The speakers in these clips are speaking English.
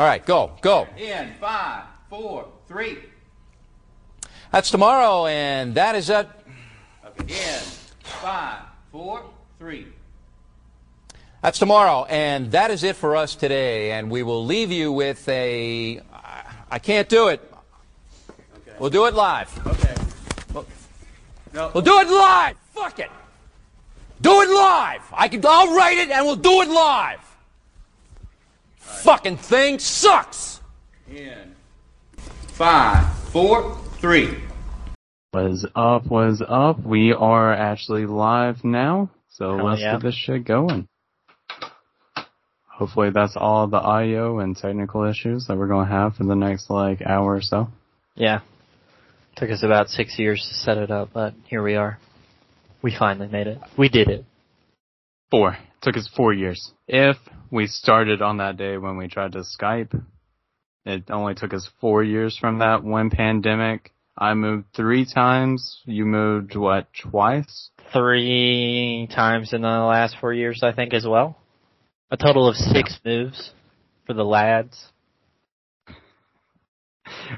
All right, go, go. In five, four, three. That's tomorrow, and that is it. Okay. In five, four, three. That's tomorrow, and that is it for us today. And we will leave you with a. I can't do it. Okay. We'll do it live. Okay. No. We'll do it live. Fuck it. Do it live. I can. I'll write it, and we'll do it live. Fucking thing sucks. In five, four, three. What is up? What is up? We are actually live now, so Hell let's yeah. get this shit going. Hopefully that's all the audio and technical issues that we're going to have for the next like hour or so. Yeah. Took us about six years to set it up, but here we are. We finally made it. We did it. Four. Took us four years. If we started on that day when we tried to Skype, it only took us four years from that one pandemic. I moved three times. You moved what, twice? Three times in the last four years, I think, as well. A total of six moves for the lads.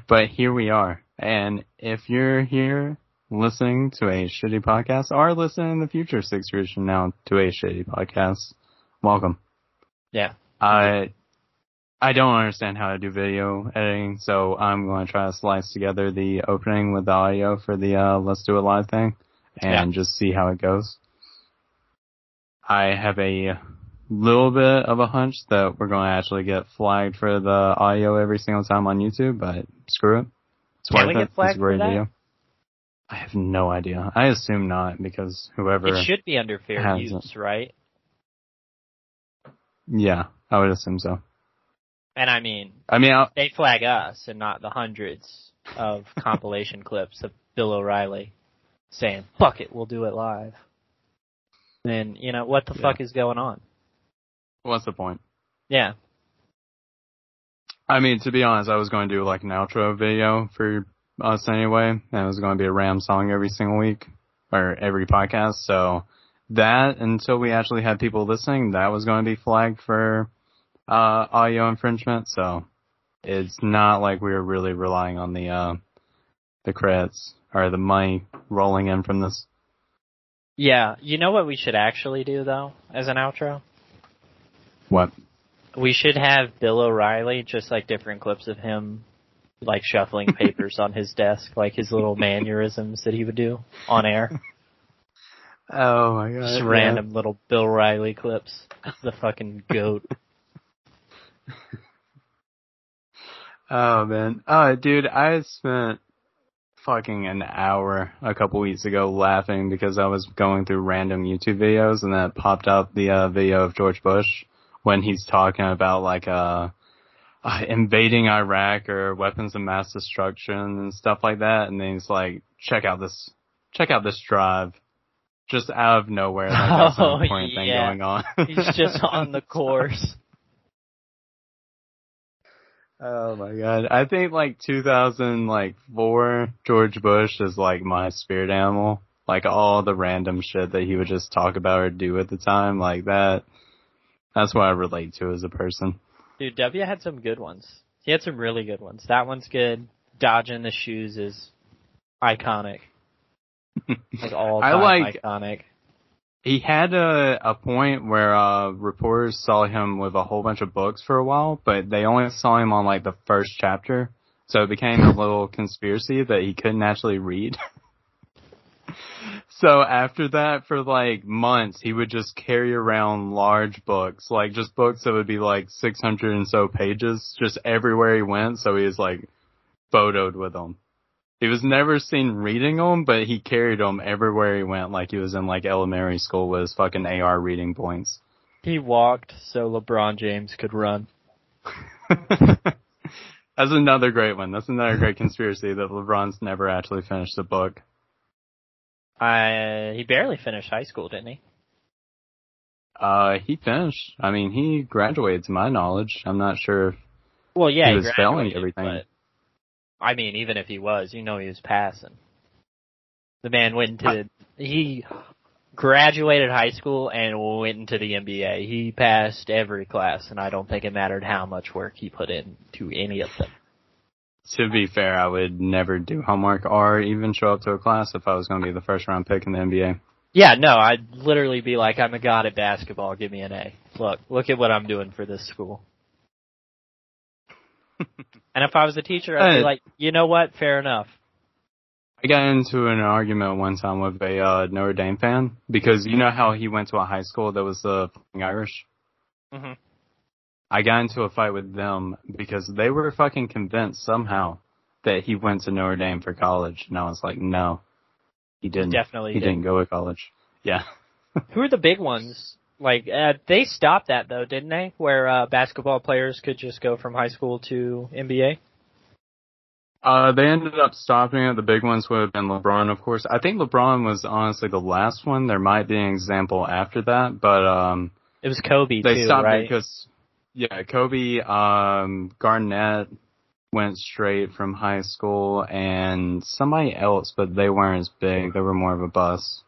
But here we are. And if you're here listening to a shitty podcast or listening in the future six years from now to a shitty podcast, welcome. Yeah. I I don't understand how to do video editing, so I'm going to try to slice together the opening with the audio for the uh, Let's Do It Live thing and just see how it goes. I have a little bit of a hunch that we're going to actually get flagged for the audio every single time on YouTube, but screw it. It's Can worth we it. get flagged it's a great for that? video. I have no idea. I assume not because whoever. It should be under fair use, right? Yeah, I would assume so. And I mean, I mean, I, they flag us and not the hundreds of compilation clips of Bill O'Reilly saying, fuck it, we'll do it live. Then, you know, what the Yeah. fuck is going on? what's the point? Yeah. I mean, to be honest, I was going to do like an outro video for us anyway, and it was going to be a Ram song every single week or every podcast. So that until we actually had people listening, that was going to be flagged for uh, audio infringement. So it's not like we were really relying on the uh, the credits or the money rolling in from this. Yeah. You know what we should actually do though, as an outro? What? We should have Bill O'Reilly, just like different clips of him, like shuffling papers on his desk, like his little mannerisms that he would do on air. Oh my god! Just random little Bill Riley clips. The fucking goat. Oh man. Oh dude, I spent fucking an hour a couple weeks ago laughing because I was going through random YouTube videos and then it popped up the uh, video of George Bush when he's talking about like uh, uh invading Iraq or weapons of mass destruction and stuff like that and then he's like check out this check out this drive just out of nowhere like that's an Oh, important thing yeah. going on. He's just on the course. Oh my god. I think like 2000 like 4 George Bush is like my spirit animal. Like all the random shit that he would just talk about or do at the time like that. That's what I relate to as a person. Dude, W had some good ones. He had some really good ones. That one's good. Dodging the shoes is iconic. Like all I like- iconic. He had a a point where uh reporters saw him with a whole bunch of books for a while, but they only saw him on like the first chapter. So it became a little conspiracy that he couldn't actually read. so after that for like months he would just carry around large books, like just books that would be like 600 and so pages just everywhere he went, so he was like photoed with them. He was never seen reading them, but he carried them everywhere he went, like he was in like elementary school with his fucking AR reading points. He walked so LeBron James could run. That's another great one. That's another great conspiracy that LeBron's never actually finished the book. I he barely finished high school, didn't he? Uh, he finished. I mean, he graduated to my knowledge. I'm not sure if Well, yeah, He was failing everything. But, I mean, even if he was, you know, he was passing. The man went into he graduated high school and went into the NBA. He passed every class, and I don't think it mattered how much work he put into any of them. To be fair, I would never do homework or even show up to a class if I was going to be the first round pick in the NBA. Yeah, no, I'd literally be like, I'm a god at basketball. Give me an A. Look, look at what I'm doing for this school. and if I was a teacher, I'd be like, you know what? Fair enough. I got into an argument one time with a uh, Notre Dame fan because you know how he went to a high school that was uh, Irish. Mhm. I got into a fight with them because they were fucking convinced somehow that he went to Notre Dame for college, and I was like, no, he didn't. Definitely he didn't. didn't go to college. Yeah. Who are the big ones? Like, uh, they stopped that though, didn't they? Where, uh, basketball players could just go from high school to NBA? Uh, they ended up stopping it. The big ones would have been LeBron, of course. I think LeBron was honestly the last one. There might be an example after that, but um, It was Kobe they too, stopped right? it because, yeah, Kobe, um, Garnett went straight from high school, and somebody else, but they weren't as big. They were more of a bust.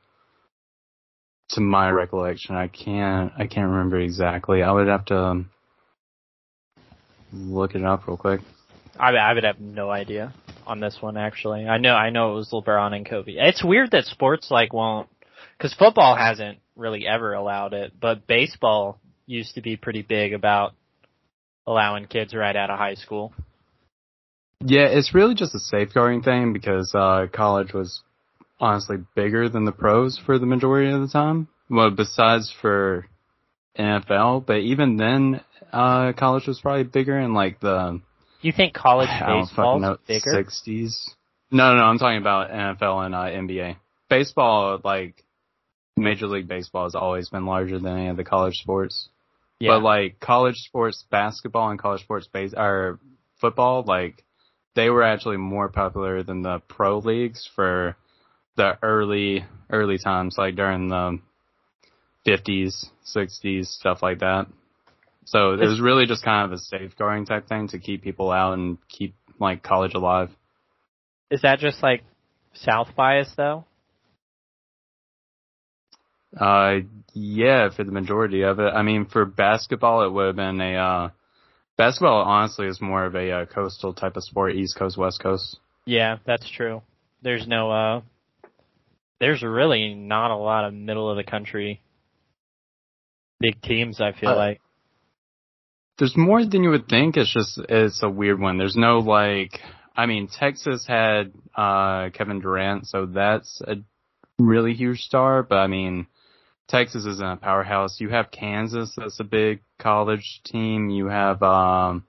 To my recollection, I can't, I can't remember exactly. I would have to look it up real quick. I, I would have no idea on this one actually. I know I know it was LeBron and Kobe. It's weird that sports like won't because football hasn't really ever allowed it, but baseball used to be pretty big about allowing kids right out of high school. Yeah, it's really just a safeguarding thing because uh, college was honestly bigger than the pros for the majority of the time. Well, besides for NFL, but even then, uh, college was probably bigger in like the You think college I don't fucking baseball's know bigger? sixties. No, no, no, I'm talking about NFL and uh, NBA. Baseball, like Major League Baseball, has always been larger than any of the college sports. Yeah. But like college sports basketball and college sports base or football, like they were actually more popular than the pro leagues for the early early times, like during the fifties, sixties, stuff like that. So it was really just kind of a safeguarding type thing to keep people out and keep like college alive. Is that just like South bias though? Uh, yeah, for the majority of it. I mean, for basketball, it would have been a, uh, basketball honestly is more of a uh, coastal type of sport, East Coast, West Coast. Yeah, that's true. There's no uh there's really not a lot of middle of the country big teams I feel Uh, like. There's more than you would think. It's just, it's a weird one. There's no like, I mean, Texas had, uh, Kevin Durant, so that's a really huge star, but I mean, Texas isn't a powerhouse. You have Kansas, that's a big college team. You have, um,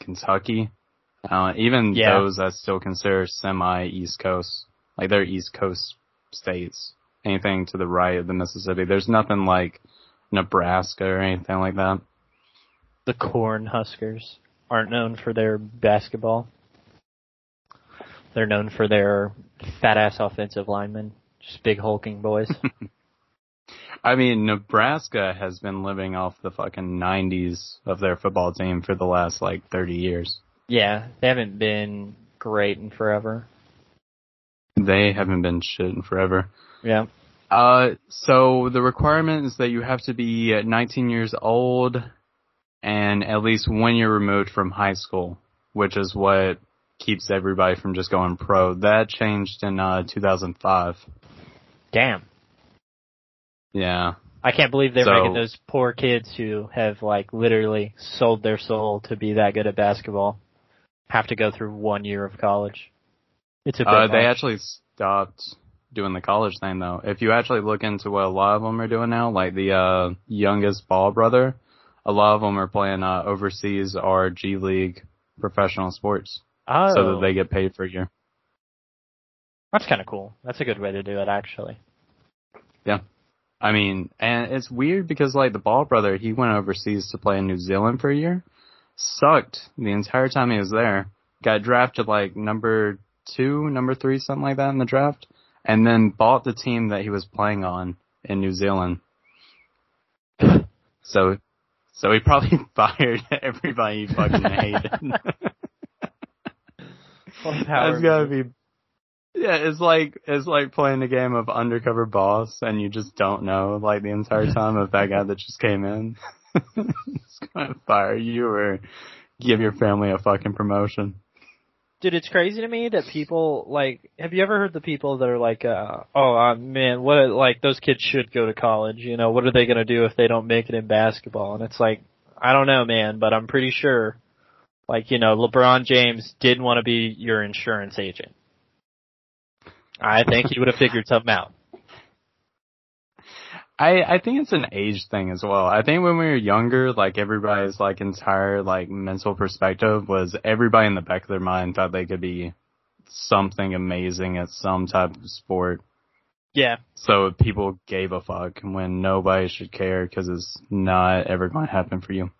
Kentucky. Uh, even Yeah. those I still consider semi East Coast. Like they're East Coast states. Anything to the right of the Mississippi. There's nothing like Nebraska or anything like that. The Corn Huskers aren't known for their basketball. They're known for their fat ass offensive linemen, just big hulking boys. I mean, Nebraska has been living off the fucking 90s of their football team for the last like 30 years. yeah, they haven't been great in forever. They haven't been shit in forever. Yeah. Uh, so the requirement is that you have to be 19 years old and at least one year removed from high school, which is what keeps everybody from just going pro. That changed in uh 2005. Damn. Yeah. I can't believe they're So- making those poor kids who have like literally sold their soul to be that good at basketball have to go through one year of college. It's a Uh, they actually stopped doing the college thing though. If you actually look into what a lot of them are doing now, like the uh, youngest Ball brother, a lot of them are playing uh, overseas or G League professional sports, oh, so that they get paid for a year. That's kind of cool. That's a good way to do it, actually. Yeah. I mean, and it's weird because like the Ball brother, he went overseas to play in New Zealand for a year, sucked the entire time he was there, got drafted like number two, number three, something like that in the draft, and then bought the team that he was playing on in New Zealand. So, so he probably fired everybody he fucking hated. What a power That's gotta be, Yeah, it's like it's like playing a game of undercover boss and you just don't know like the entire time of that guy that just came in. it's gonna fire you or give your family a fucking promotion. Dude, it's crazy to me that people like. Have you ever heard the people that are like, uh, "Oh uh, man, what like those kids should go to college? You know, what are they gonna do if they don't make it in basketball?" And it's like, I don't know, man, but I'm pretty sure, like you know, LeBron James didn't want to be your insurance agent. I think he would have figured something out. I I think it's an age thing as well. I think when we were younger, like everybody's like entire like mental perspective was everybody in the back of their mind thought they could be something amazing at some type of sport. Yeah. So people gave a fuck when nobody should care because it's not ever going to happen for you.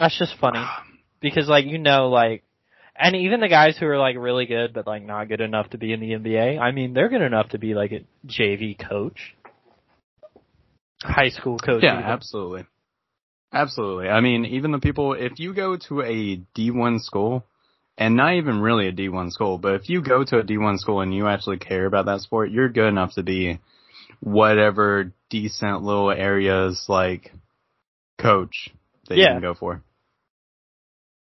That's just funny because like you know like and even the guys who are like really good but like not good enough to be in the NBA, I mean they're good enough to be like a JV coach. High school coach. Yeah, even. absolutely. Absolutely. I mean, even the people, if you go to a D1 school, and not even really a D1 school, but if you go to a D1 school and you actually care about that sport, you're good enough to be whatever decent little areas like coach that you can go for.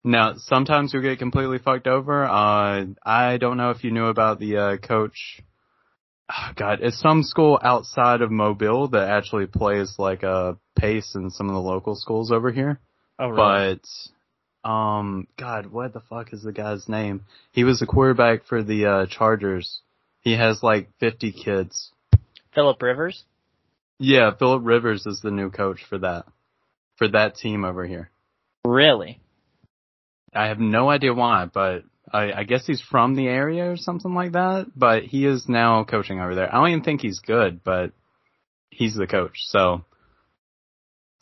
Now, sometimes you get completely fucked over. Uh, I don't know if you knew about the, uh, coach. Oh, God, it's some school outside of Mobile that actually plays like a pace in some of the local schools over here. Oh, really? But, um, God, what the fuck is the guy's name? He was the quarterback for the, uh, Chargers. He has like 50 kids. Philip Rivers. Yeah, Philip Rivers is the new coach for that, for that team over here. Really? I have no idea why, but I, I guess he's from the area or something like that. But he is now coaching over there. I don't even think he's good, but he's the coach. So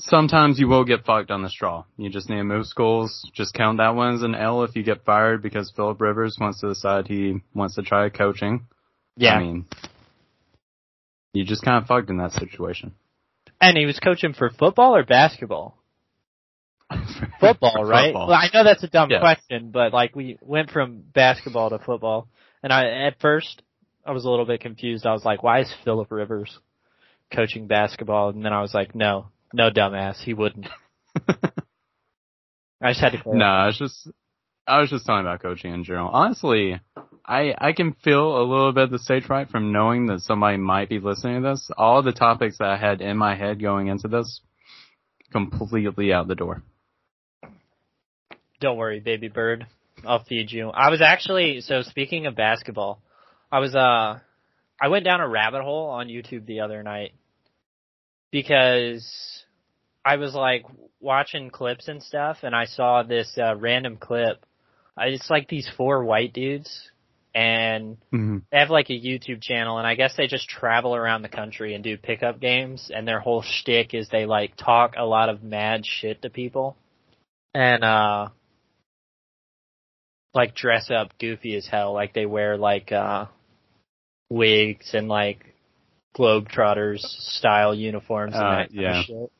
sometimes you will get fucked on the straw. You just need to move schools. Just count that one as an L if you get fired because Philip Rivers wants to decide he wants to try coaching. Yeah. I mean, you just kind of fucked in that situation. and he was coaching for football or basketball? Football, right? Football. Well, I know that's a dumb Yeah. question, but like we went from basketball to football, and I at first I was a little bit confused. I was like, why is Philip Rivers coaching basketball? And then I was like, no, no, dumbass, he wouldn't. I just had to. No, I was just I was just talking about coaching in general. Honestly, I I can feel a little bit of the stage fright from knowing that somebody might be listening to this. All the topics that I had in my head going into this, completely out the door. Don't worry, baby bird. I'll feed you. I was actually so speaking of basketball, I was uh I went down a rabbit hole on YouTube the other night because I was like watching clips and stuff and I saw this uh, random clip. Uh, It's like these four white dudes and Mm-hmm. they have like a YouTube channel and I guess they just travel around the country and do pickup games and their whole shtick is they like talk a lot of mad shit to people. And uh like dress up goofy as hell. Like they wear like uh wigs and like Globetrotters style uniforms and Uh, that kind yeah. of shit.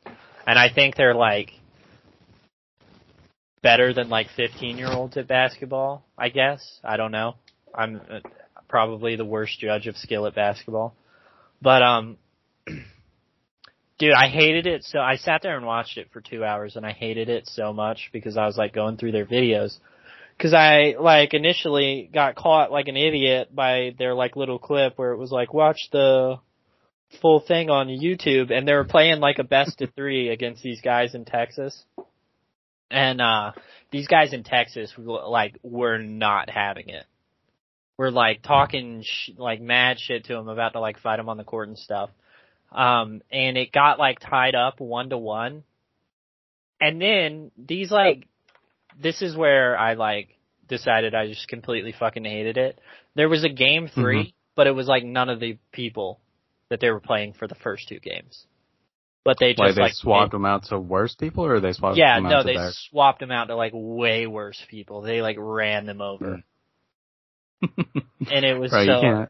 And I think they're like better than like 15 year olds at basketball, I guess. I don't know. I'm uh, probably the worst judge of skill at basketball. But um dude, I hated it so I sat there and watched it for 2 hours and I hated it so much because I was like going through their videos cuz I like initially got caught like an idiot by their like little clip where it was like watch the full thing on YouTube and they were playing like a best of 3 against these guys in Texas. And uh these guys in Texas like were not having it. We're like talking sh- like mad shit to him about to like fight him on the court and stuff. Um and it got like tied up 1 to 1. And then these like this is where I like decided I just completely fucking hated it. There was a game mm-hmm. 3, but it was like none of the people that they were playing for the first two games. But they just Like they like swapped them out to worse people, or they swapped yeah, them out no, they their? swapped them out to like way worse people. They like ran them over, mm. and it was right, so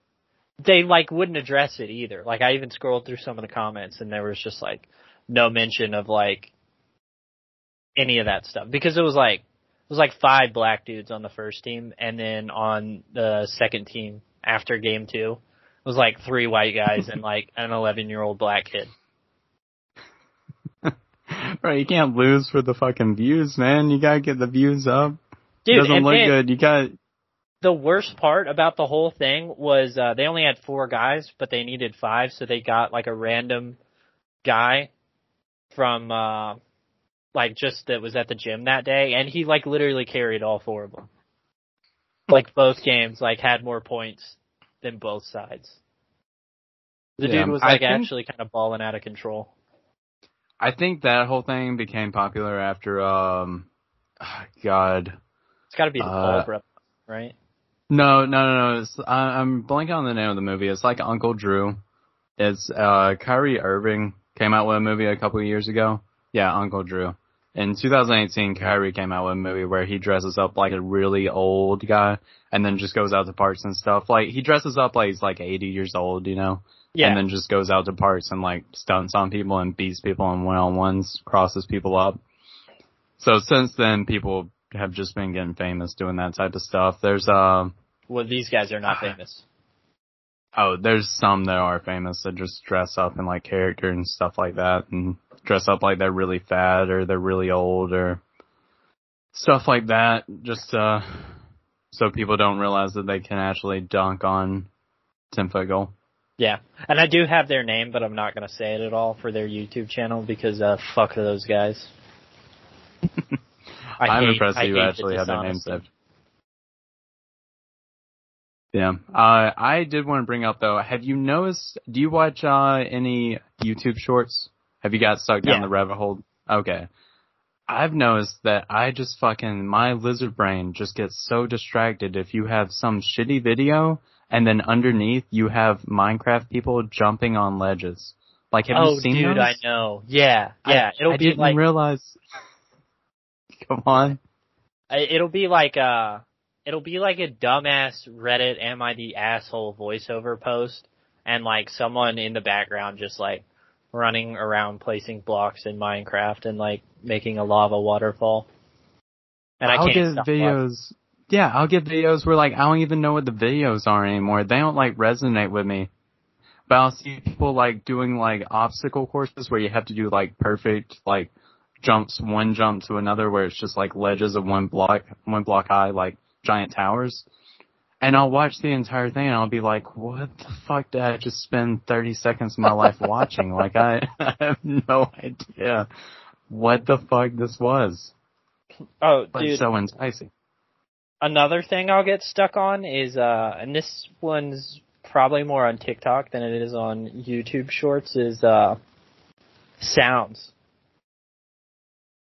they like wouldn't address it either. Like I even scrolled through some of the comments, and there was just like no mention of like any of that stuff because it was like was like five black dudes on the first team, and then on the second team after game two, it was like three white guys and like an 11 year old black kid. Right, you can't lose for the fucking views, man. You gotta get the views up. Dude, Doesn't and look then good. You got the worst part about the whole thing was uh, they only had four guys, but they needed five, so they got like a random guy from uh like just that was at the gym that day, and he like literally carried all four of them. Like both games, like had more points than both sides. The Yeah, dude was like think- actually kind of balling out of control. I think that whole thing became popular after um God. It's got to be the Uh, Paul right? No, no, no, no. It's, I, I'm blanking on the name of the movie. It's like Uncle Drew. It's uh Kyrie Irving came out with a movie a couple of years ago. Yeah, Uncle Drew. In 2018, Kyrie came out with a movie where he dresses up like a really old guy and then just goes out to parks and stuff. Like he dresses up like he's like 80 years old, you know, Yeah, and then just goes out to parks and like stunts on people and beats people in one-on-ones, crosses people up. So since then, people have just been getting famous doing that type of stuff. There's uh well these guys are not famous. Oh, there's some that are famous that just dress up in like character and stuff like that and dress up like they're really fat or they're really old or stuff like that just uh so people don't realize that they can actually dunk on 10 foot goal. Yeah, and I do have their name, but I'm not gonna say it at all for their YouTube channel because uh, fuck those guys. I I'm hate- impressed I that you hate the actually have their names saved. Yeah. Uh, I did want to bring up though, have you noticed, do you watch, uh, any YouTube shorts? Have you got stuck down Yeah. the rabbit hole? Okay. I've noticed that I just fucking, my lizard brain just gets so distracted if you have some shitty video and then underneath you have Minecraft people jumping on ledges. Like, have oh, you seen dude, those? I know. Yeah, I- yeah. it'll I be didn't like realize. Come on. It'll be like uh it'll be like a dumbass Reddit am I the asshole voiceover post and like someone in the background just like running around placing blocks in Minecraft and like making a lava waterfall. And I I'll can't get stop watching. videos. Yeah, I'll get videos where like I don't even know what the videos are anymore. They don't like resonate with me. But I'll see people like doing like obstacle courses where you have to do like perfect like jumps, one jump to another where it's just like ledges of one block, one block high, like giant towers. And I'll watch the entire thing and I'll be like, what the fuck did I just spend 30 seconds of my life watching? Like I, I have no idea what the fuck this was. Oh, But dude, so enticing. another thing I'll get stuck on is uh and this one's probably more on TikTok than it is on YouTube shorts is uh sounds.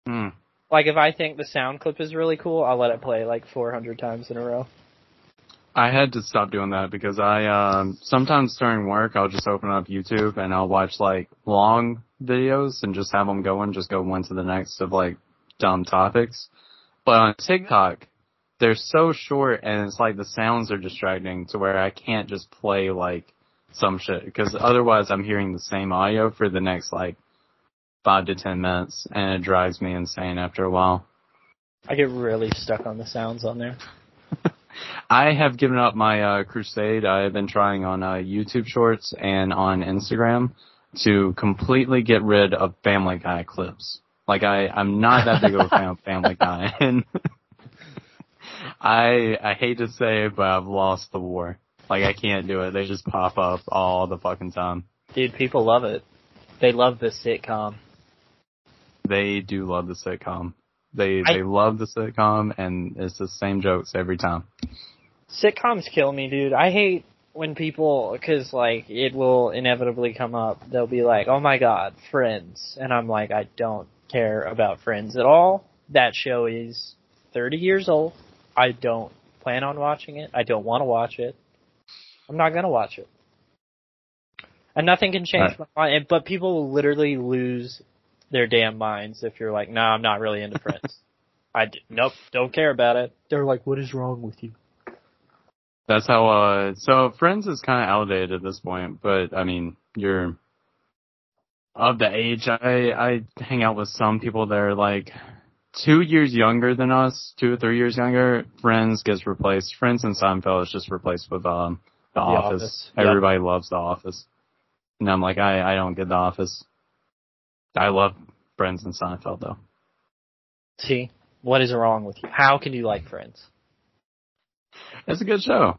Hmm. Like if I think the sound clip is really cool, I'll let it play like 400 times in a row. I had to stop doing that because I um sometimes during work I'll just open up YouTube and I'll watch like long videos and just have them going, just go one to the next of like dumb topics. But on TikTok, they're so short and it's like the sounds are distracting to where I can't just play like some shit because otherwise I'm hearing the same audio for the next like five to ten minutes and it drives me insane after a while. I get really stuck on the sounds on there. I have given up my uh, crusade. I have been trying on uh, YouTube Shorts and on Instagram to completely get rid of Family Guy clips. Like I, I'm not that big of a fan of Family Guy, and I, I hate to say it, but I've lost the war. Like I can't do it. They just pop up all the fucking time. Dude, people love it. They love the sitcom. They do love the sitcom. They, I- they love the sitcom, and it's the same jokes every time. Sitcoms kill me, dude. I hate when people, cause like, it will inevitably come up. They'll be like, oh my god, Friends. And I'm like, I don't care about Friends at all. That show is 30 years old. I don't plan on watching it. I don't want to watch it. I'm not gonna watch it. And nothing can change my mind. But people will literally lose their damn minds if you're like, nah, I'm not really into Friends. I d- nope, don't care about it. They're like, what is wrong with you? That's how, uh, so Friends is kind of outdated at this point, but I mean, you're of the age. I, I hang out with some people that are like two years younger than us, two or three years younger, Friends gets replaced. Friends and Seinfeld is just replaced with um The, Office. Office, yep. Everybody loves The Office. And I'm like, I, I don't get The Office. I love Friends and Seinfeld though. See, what is wrong with you? How can you like Friends? It's a good show.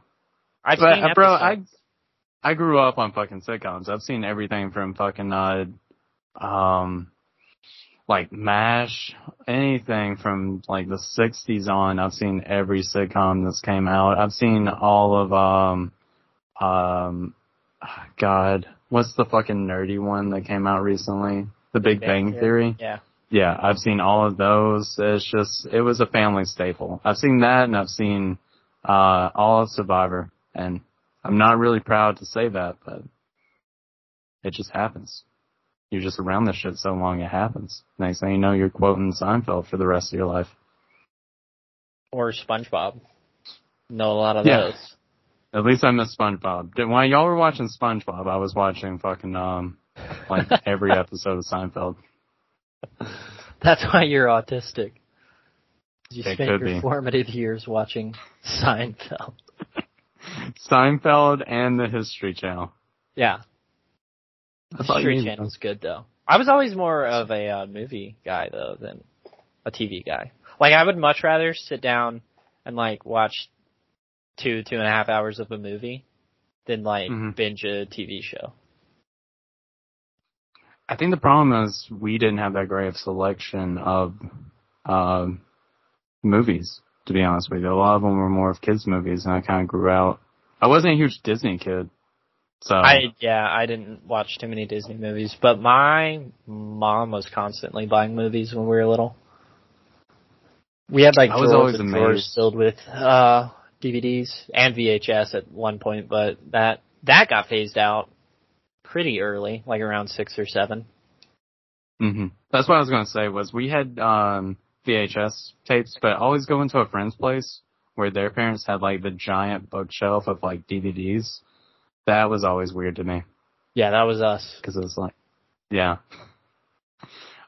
I've But, seen bro, I. I grew up on fucking sitcoms. I've seen everything from fucking uh um like MASH, anything from like the sixties on. I've seen every sitcom that's came out. I've seen all of um um God, what's the fucking nerdy one that came out recently? The Big Bang Theory. Yeah. Yeah, I've seen all of those. It's just it was a family staple. I've seen that and I've seen uh all of Survivor and I'm not really proud to say that, but it just happens. You're just around this shit so long it happens. Next thing you know you're quoting Seinfeld for the rest of your life. Or SpongeBob. Know a lot of Yeah. those. At least I miss SpongeBob. While y'all were watching SpongeBob, I was watching fucking um like every episode of Seinfeld. That's why you're autistic. You It spent your be. formative years watching Seinfeld. Seinfeld and the History Channel. Yeah. That's all History. Channel's good though. I was always more of a uh, movie guy though than a TV guy. Like I would much rather sit down and like watch two two and a half hours of a movie than like Mhm. binge a TV show. I think the problem is we didn't have that great of selection of um, movies. To be honest with you, a lot of them were more of kids' movies, and I kind of grew out. I wasn't a huge Disney kid, so I yeah, I didn't watch too many Disney movies, but my mom was constantly buying movies when we were little. We had like I was always and drawers filled with uh DVDs and VHS at one point, but that that got phased out pretty early, like around six or seven. hmm that's what I was going to say. Was we had um, VHS tapes, but always go into a friend's place where their parents had like the giant bookshelf of like DVDs. That was always weird to me. Yeah, that was us. because it was like, yeah.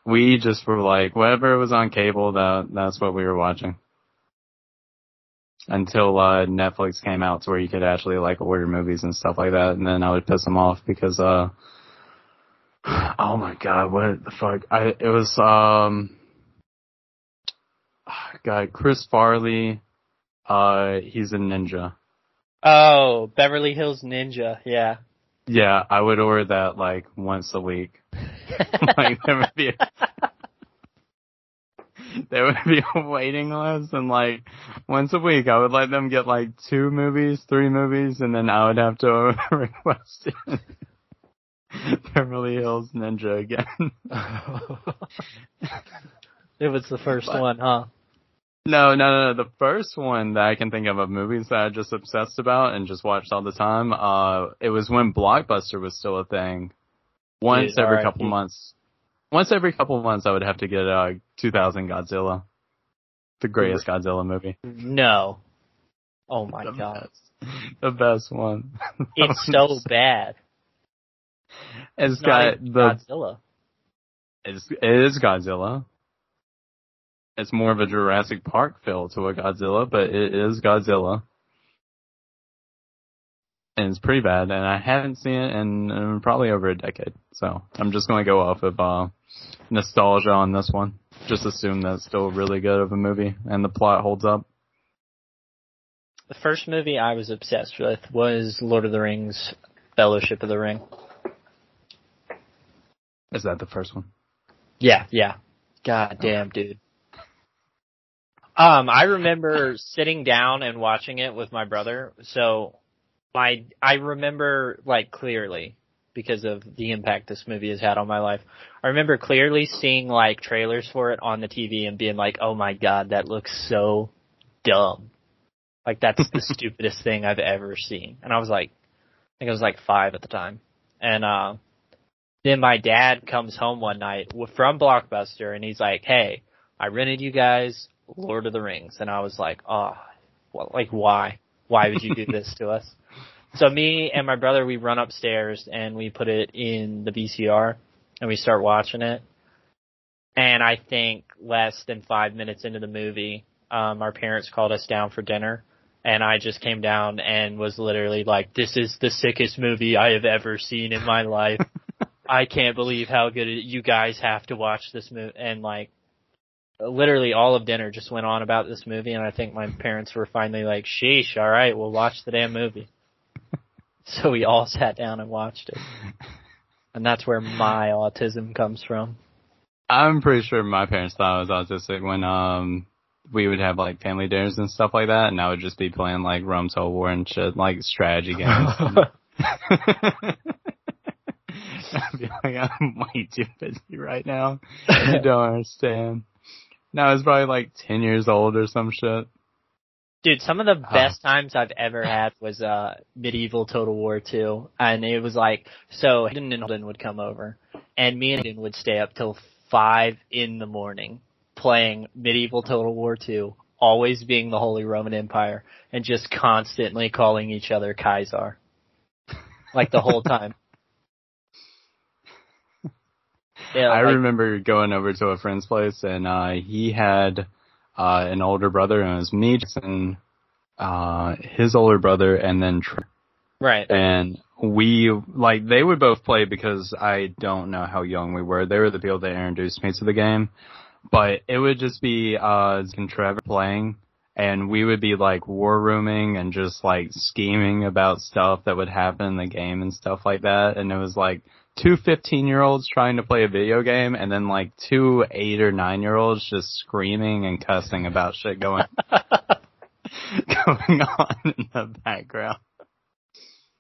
We just were like, whatever was on cable, that that's what we were watching. Until uh, Netflix came out to where you could actually like order movies and stuff like that, and then I would piss them off because, uh, oh my god, what the fuck? I it was um, God, Chris Farley, uh, he's a ninja. Oh, Beverly Hills Ninja, yeah. Yeah, I would order that like once a week. like there would be a, there would be a waiting list and like once a week I would let them get like two movies, three movies, and then I would have to request it. Beverly Hills Ninja again. it was the first one, huh? No, no, no, no. The first one that I can think of of movies that I just obsessed about and just watched all the time, uh, it was when Blockbuster was still a thing. Once every RIP. couple months. Once every couple months I would have to get, uh, 2000 Godzilla. The greatest Godzilla movie. No. Oh my The god. best. The best one. It's so bad. it's It's got the, Godzilla. it's, it is Godzilla. It's more of a Jurassic Park feel to a Godzilla, but it is Godzilla. And it's pretty bad, and I haven't seen it in, in probably over a decade. So I'm just going to go off of uh, nostalgia on this one. Just assume that's still really good of a movie, and the plot holds up. The first movie I was obsessed with was Lord of the Rings, Fellowship of the Ring. Is that the first one? Yeah, yeah. God damn, dude. Um, I remember sitting down and watching it with my brother. So my, I remember like clearly because of the impact this movie has had on my life. I remember clearly seeing like trailers for it on the TV and being like, oh my god, that looks so dumb. Like that's the stupidest thing I've ever seen. And I was like, I think I was like five at the time. And, uh, then my dad comes home one night from Blockbuster and he's like, "Hey, I rented you guys Lord of the Rings," and I was like, "Oh, well, like why? Why would you do this to us?" So me and my brother we run upstairs and we put it in the VCR and we start watching it. And I think less than five minutes into the movie, um, our parents called us down for dinner and I just came down and was literally like, this is the sickest movie I have ever seen in my life. I can't believe how good it, you guys have to watch this movie. And like, literally all of dinner just went on about this movie and I think my parents were finally like, sheesh, alright, we'll watch the damn movie. so we all sat down and watched it. And that's where my autism comes from. I'm pretty sure my parents thought I was autistic when um we would have like family dinners and stuff like that, and I would just be playing like Rome Total War and shit, like strategy games. I'd be like, I'm way too busy right now. You don't understand. Now I was probably like ten years old or some shit. Dude, some of the best times I've ever had was uh medieval Total War 2. And it was like so Hayden and Holden would come over and me and Hayden would stay up till five in the morning playing medieval Total War 2, always being the Holy Roman Empire, and just constantly calling each other Kaiser. Like the whole time. Yeah, I like- remember going over to a friend's place and uh he had uh an older brother and it was me and uh his older brother and then Tr- right. and we like they would both play because I don't know how young we were. They were the people that introduced me to the game. But it would just be uh and Trevor playing and we would be like war rooming and just like scheming about stuff that would happen in the game and stuff like that. And it was like two 15 year olds trying to play a video game and then like two 8 or 9 year olds just screaming and cussing about shit going, going on in the background.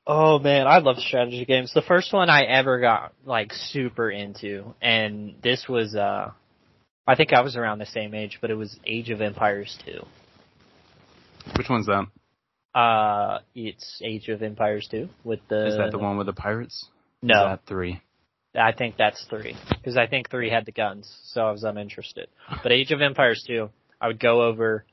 Oh man, I love strategy games. The first one I ever got like super into, and this was uh, I think I was around the same age, but it was Age of Empires 2. Which one's that? Uh, it's Age of Empires 2 with the. Is that the one with the pirates? No, Is that three? I think that's three because I think three had the guns, so I was uninterested. But Age of Empires 2, I would go over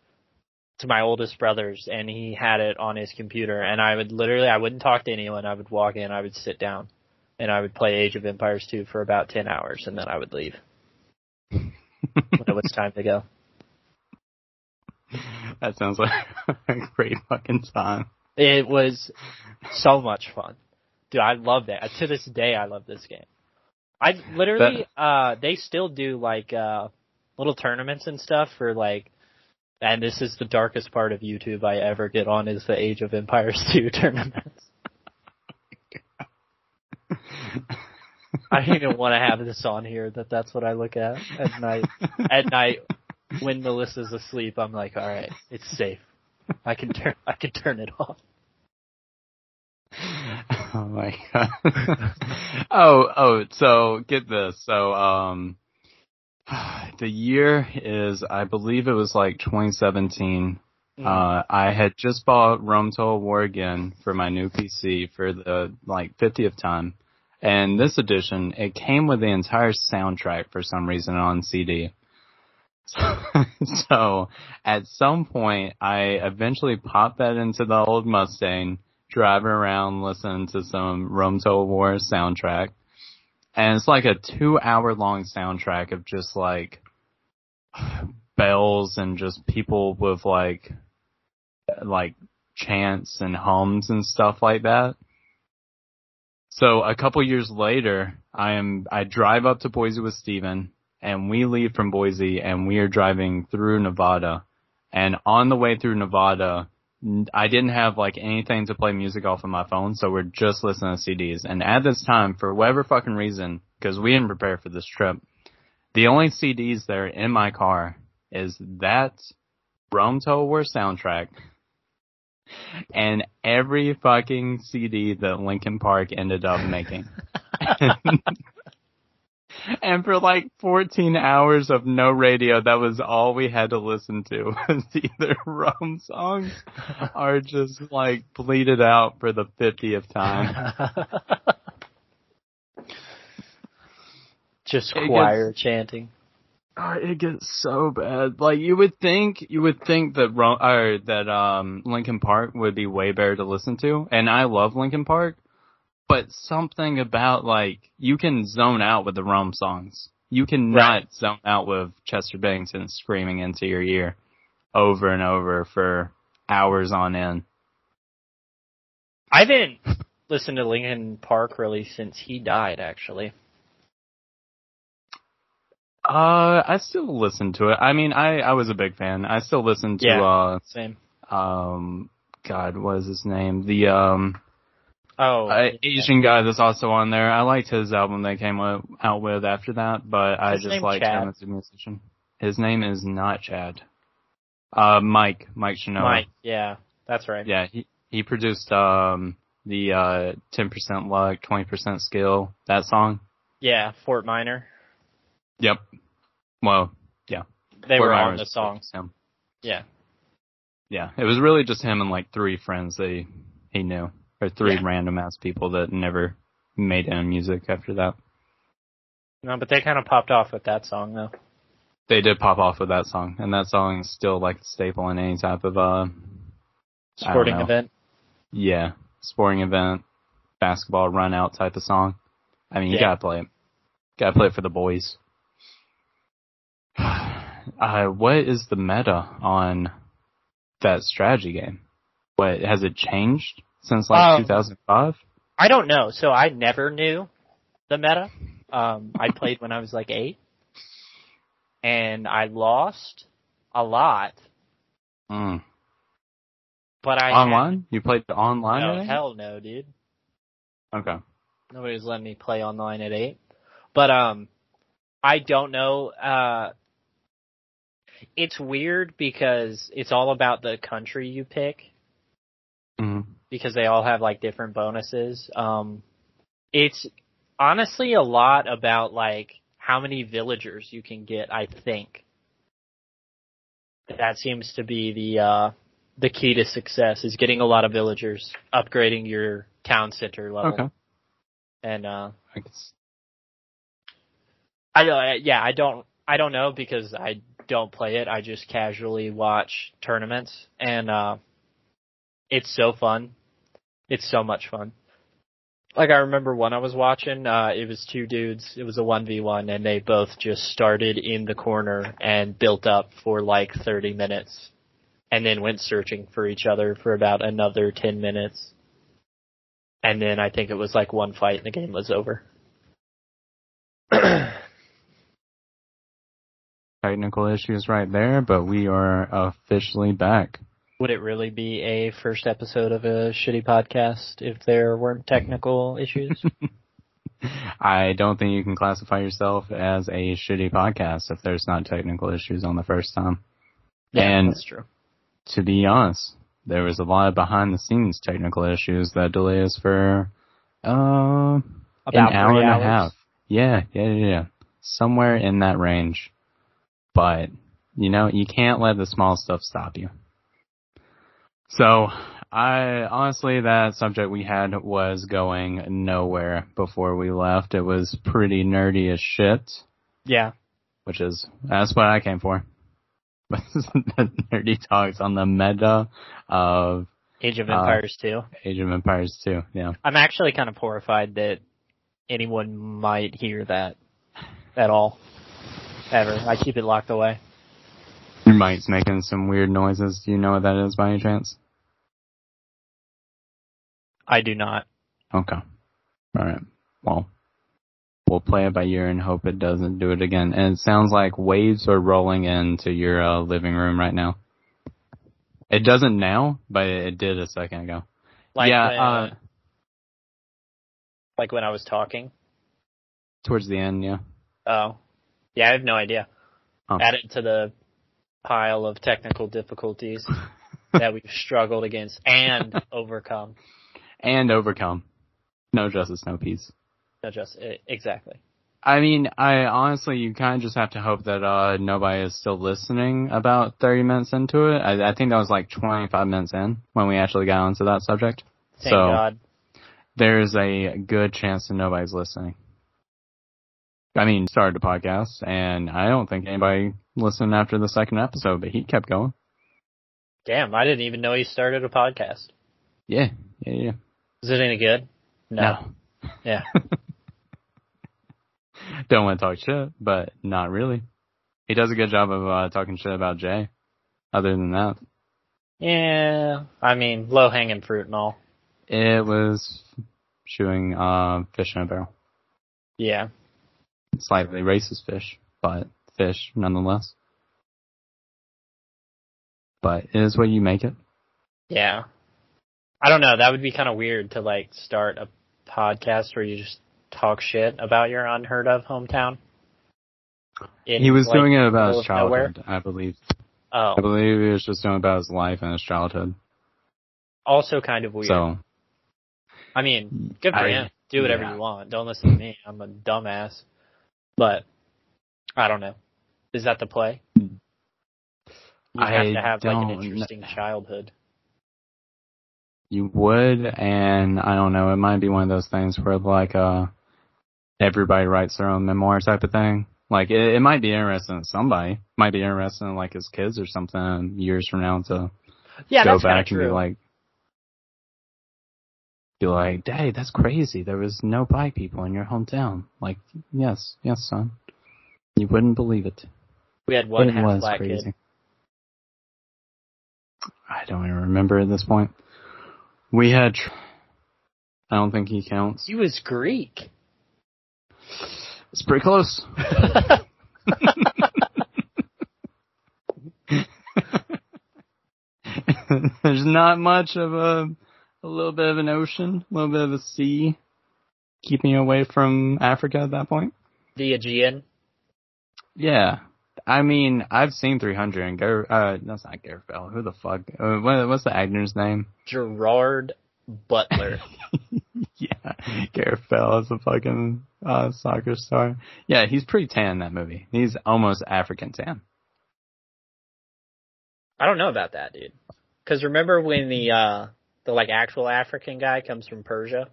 to my oldest brother's and he had it on his computer and I would literally I wouldn't talk to anyone. I would walk in, I would sit down and I would play Age of Empires 2 for about 10 hours and then I would leave when it was time to go. that sounds like a great fucking time. It was so much fun. Dude, I love that. To this day I love this game. I literally uh they still do like uh little tournaments and stuff for like and this is the darkest part of YouTube I ever get on is the Age of Empires 2 tournaments. I don't even want to have this on here that that's what I look at at night. At night when Melissa's asleep, I'm like, all right, it's safe. I can turn I can turn it off. Oh my god. oh, oh, so get this. So, um, the year is, I believe it was like 2017. Uh, I had just bought Rome Total War again for my new PC for the like 50th time. And this edition, it came with the entire soundtrack for some reason on CD. so at some point, I eventually popped that into the old Mustang, driving around listening to some Rome Total War soundtrack. And it's like a two hour long soundtrack of just like bells and just people with like, like chants and hums and stuff like that. So a couple years later, I am, I drive up to Boise with Steven and we leave from Boise and we are driving through Nevada. And on the way through Nevada, I didn't have like anything to play music off of my phone, so we're just listening to CDs. And at this time, for whatever fucking reason, because we didn't prepare for this trip, the only CDs that are in my car is that Rome Total War soundtrack and every fucking CD that Linkin Park ended up making. and for like 14 hours of no radio, that was all we had to listen to was either Rome songs or just like bleated out for the 50th time. Just It choir chanting. Oh, it gets so bad. Like you would think, you would think that Ro- or that um Linkin Park would be way better to listen to, and I love Linkin Park, but something about like you can zone out with the Rome songs. You cannot Right. zone out with Chester Bennington screaming into your ear over and over for hours on end. I haven't listened to Linkin Park really since he died. Actually, Uh, I still listen to it. I mean, I, I was a big fan. I still listen to, Yeah. same. uh, um, God, what is his name? The, um, Oh, uh, Asian guy that's also on there. I liked his album they came out with after that, but I His just liked Chad? him as a musician. His name is not Chad. Uh, Mike, Mike Shinoda. Mike. Yeah, that's right. Yeah, he, he produced, um, the, uh, 10% luck, 20% skill, that song. Yeah, Fort Minor. Yep. Well, yeah. They Fort were on the song. him. Yeah. Yeah, it was really just him and like three friends that he, he knew, or three Yeah. random ass people that never made any music after that. No, but they kind of popped off with that song though. They did pop off with that song, and that song is still like a staple in any type of uh, Sporting event. yeah, sporting event, basketball run out type of song. I mean, you Yeah. gotta play it. Gotta play it for the boys. Uh, what is the meta on that strategy game? What has it changed since like Um, 2005? I don't know. So I never knew the meta. Um, I played when I was like eight, and I lost a lot. Mm. But I Online? You played the online? no, hell no, dude. Okay. Nobody was letting me play online at eight. But um, I don't know. Uh, it's weird because it's all about the country you pick. hmm because they all have like different bonuses. Um, it's honestly a lot about like how many villagers you can get. I think that seems to be the uh, the key to success is getting a lot of villagers, upgrading your town center level, Okay. and uh, I guess. I uh, yeah I don't I don't know because I don't play it. I just casually watch tournaments and uh it's so fun. It's so much fun. Like I remember one I was watching, uh it was two dudes, it was a 1v1 and they both just started in the corner and built up for like 30 minutes and then went searching for each other for about another 10 minutes. And then I think it was like one fight and the game was over. Technical issues right there, but we are officially back. Would it really be a first episode of a shitty podcast if there weren't technical issues? I don't think you can classify yourself as a shitty podcast if there's not technical issues on the first time. And- that's true. To be honest, there was a lot of behind the scenes technical issues that delay us for uh About an hour and a half. Yeah, yeah, yeah, yeah. Somewhere in that range. But, you know, you can't let the small stuff stop you. So, I, honestly, that subject we had was going nowhere before we left. It was pretty nerdy as shit, Yeah. which is, that's what I came for. the nerdy talks on the meta of Age of Uh, Empires 2. Age of Empires 2, yeah. I'm actually kind of horrified that anyone might hear that at all. Ever. I keep it locked away. Your mic's making some weird noises. Do you know what that is by any chance? I do not. Okay. Alright. Well, we'll play it by ear and hope it doesn't do it again. And it sounds like waves are rolling into your uh, living room right now. It doesn't now, but it did a second ago. Like yeah, when, uh, like when I was talking. towards the end, yeah. Oh. Yeah, I have no idea. Oh. Add it to the pile of technical difficulties that we've struggled against and overcome. And overcome. No justice, no peace. No, just e- exactly. I mean, I honestly, you kind of just have to hope that uh nobody is still listening about 30 minutes into it. I, I think that was like 25 minutes in when we actually got onto that subject. Thank so God. there's a good chance that nobody's listening. I mean, started a podcast, and I don't think anybody listened after the second episode, but he kept going. Damn, I didn't even know he started a podcast. Yeah, yeah, yeah. Is it any good? No. Yeah. Don't want to talk shit, but not really. He does a good job of uh, talking shit about Jay. Other than that, Yeah, I mean, low hanging fruit and all. it was shooting uh, fish in a barrel. Yeah. Slightly racist fish, but fish nonetheless. But it is what you make it. Yeah. I don't know. That would be kind of weird to like start a podcast where you just talk shit about your unheard of hometown. In, he was like, doing it about his of nowhere? childhood, I believe. Oh, I believe he was just doing about his life and his childhood. also kind of weird. So I mean, good for I- him. Do whatever yeah. you want. Don't listen to me. I'm a dumbass. But I don't know. Is that the play? You I have to have like an interesting childhood. you would, and I don't know, it might be one of those things where like uh everybody writes their own memoir type of thing. Like it, it might be interesting to somebody. Might be interesting like his kids or something years from now to Yeah, go that's kind of back and true. be like be like, Dad, that's crazy. There was no black people in your hometown. Like, yes, yes, son. You wouldn't believe it. we had one it half was black crazy. kid. I don't even remember at this point. We had. Tr- I don't think he counts. He was Greek. It's pretty close. There's not much of a, a little bit of an ocean, a little bit of a sea, keeping you away from Africa at that point. the Aegean. Yeah, I mean, I've seen 300 and Gar. Uh, that's not Gareth Bale. Who the fuck? Uh, what, what's the actor's name? Gerard Butler. yeah, Gareth Bale is a fucking uh, soccer star. Yeah, he's pretty tan in that movie. He's almost African tan. I don't know about that, dude. Because remember when the uh the like actual African guy comes from Persia,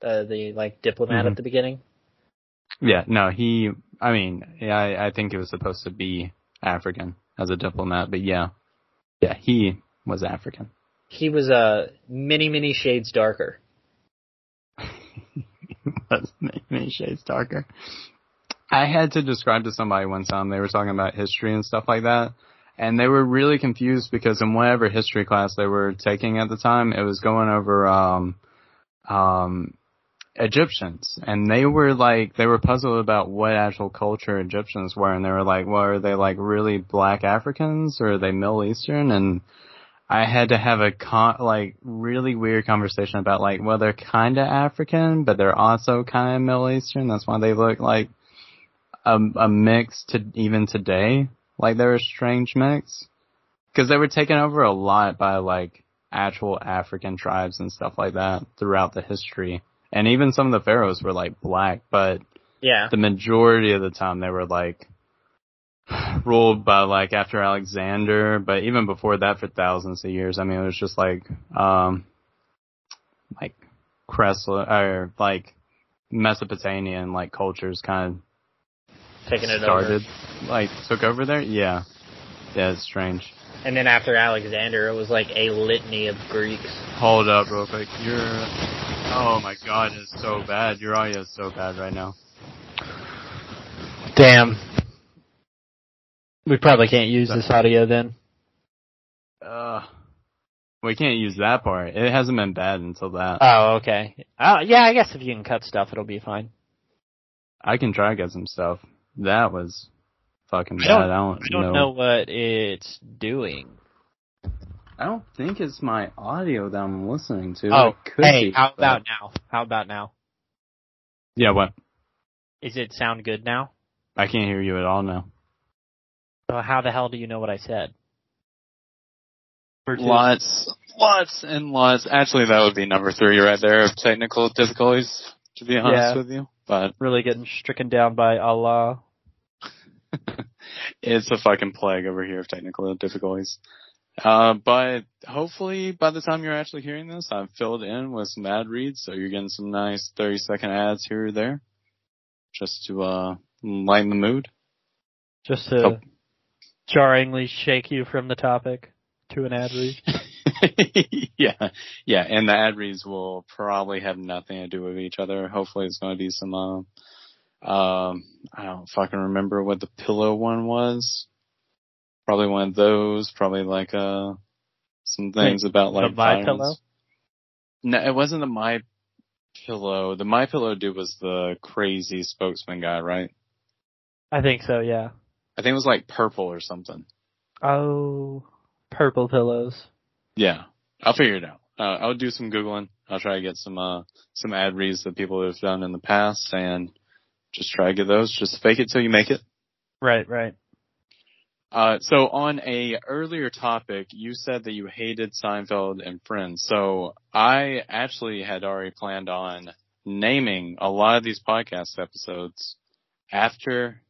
the the like diplomat Mhm. at the beginning. Yeah, no, he. I mean, yeah, I, I think it was supposed to be African as a diplomat, but yeah, yeah, he was African. He was uh many many shades darker. was many, many shades darker. I had to describe to somebody one time. They were talking about history and stuff like that, and they were really confused because in whatever history class they were taking at the time, it was going over um, um, Egyptians, and they were like they were puzzled about what actual culture Egyptians were, and they were like, well, are they like really black Africans or are they Middle Eastern? And I had to have a con- like really weird conversation about like, well, they're kind of African, but they're also kind of Middle Eastern. That's why they look like a, a mix to even today. Like they're a strange mix because they were taken over a lot by like actual African tribes and stuff like that throughout the history. And even some of the pharaohs were like black, but Yeah. the majority of the time they were like ruled by like after Alexander, but even before that for thousands of years. I mean, it was just like, um, like Cressler or like Mesopotamian like cultures kind Taking it started, over. like took over there. Yeah. Yeah, it's strange. And then after Alexander, it was like a litany of Greeks. Hold up real quick. You're, oh my god, it's so bad. Your audio is so bad right now. Damn. We probably can't use this audio then. Uh, we can't use that part. It hasn't been bad until that. Oh, okay. Oh, yeah, I guess if you can cut stuff, it'll be fine. I can try to get some stuff. That was fucking I bad. don't- I don't, I don't know what it's doing. I don't think it's my audio that I'm listening to. Oh, could hey, be, how but- about now? How about now? Yeah, what? Is it sound good now? I can't hear you at all now. Well, how the hell do you know what I said? Lots, lots and lots. Actually, that would be number three right there of technical difficulties, to be honest Yeah. with you. But Really getting stricken down by Allah. It's a fucking plague over here of technical difficulties. Uh, but hopefully by the time you're actually hearing this, I've filled in with some ad reads, so you're getting some nice 30 second ads here or there, just to, uh, lighten the mood. Just to Oh. jarringly shake you from the topic to an ad read. yeah, yeah, and the ad reads will probably have nothing to do with each other. Hopefully, it's going to be some uh, Um, I don't fucking remember what the pillow one was. Probably one of those. Probably like uh some things about like the My violence. Pillow? No, it wasn't the My Pillow. The My Pillow dude was the crazy spokesman guy, right? I think so, yeah. I think it was like purple or something. Oh, purple pillows. Yeah, I'll figure it out. Uh, I'll do some googling. I'll try to get some uh some ad reads that people have done in the past, and just try to get those. Just fake it till you make it. Right, right. Uh, so on a earlier topic, you said that you hated Seinfeld and Friends. So I actually had already planned on naming a lot of these podcast episodes after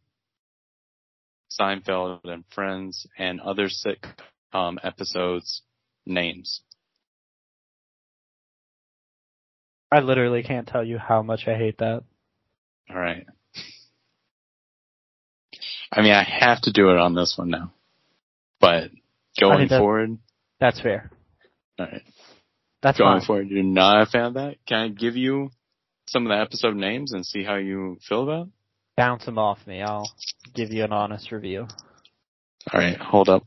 Seinfeld and Friends and other sitcom episodes names. I literally can't tell you how much I hate that. All right. I mean, I have to do it on this one now, but going that- forward, That's fair. all right. That's going fine. forward, you're not a fan of that? Can I give you some of the episode names and see how you feel about it? Bounce them off me. I'll give you an honest review. All right, hold up.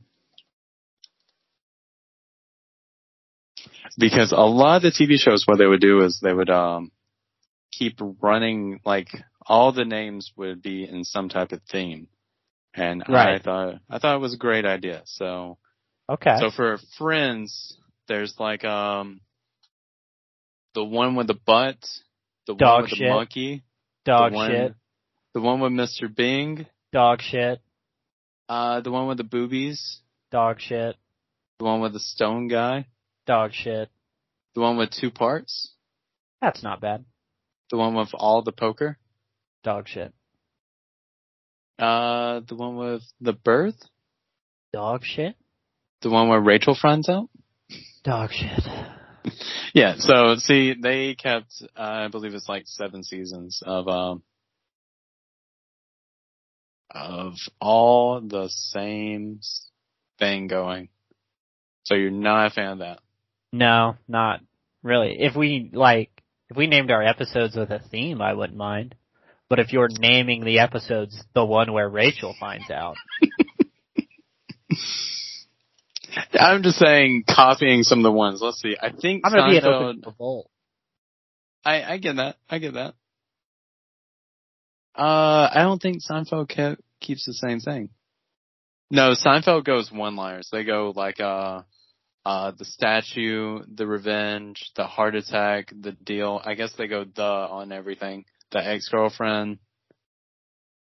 Because a lot of the TV shows, what they would do is they would um keep running like all the names would be in some type of theme, and I thought I thought it was a great idea. So Okay. so for Friends, there's like um the one with the butt, the Dog one with shit. the monkey, dog the one, shit. the one with Mr. Bing, Dog shit. uh the one with the boobies, Dog shit. the one with the stone guy, Dog shit. the one with two parts, That's not bad. the one with all the poker, Dog shit. Uh the one with the birth, Dog shit. the one where Rachel finds out. Dog shit. Yeah, so see, they kept, uh, I believe it's like seven seasons of, um, of all the same thing going. So you're not a fan of that. No, not really. If we like, if we named our episodes with a theme, I wouldn't mind. But if you're naming the episodes the one where Rachel finds out, I'm just saying, copying some of the ones. Let's see. I think I'm gonna be an Seinfeld. open revolt. I, I get that. I get that. Uh, I don't think Seinfeld kept, keeps the same thing. No, Seinfeld goes one-liners. They go like, uh, uh, the statue, the revenge, the heart attack, the deal. I guess they go the on everything. The ex-girlfriend,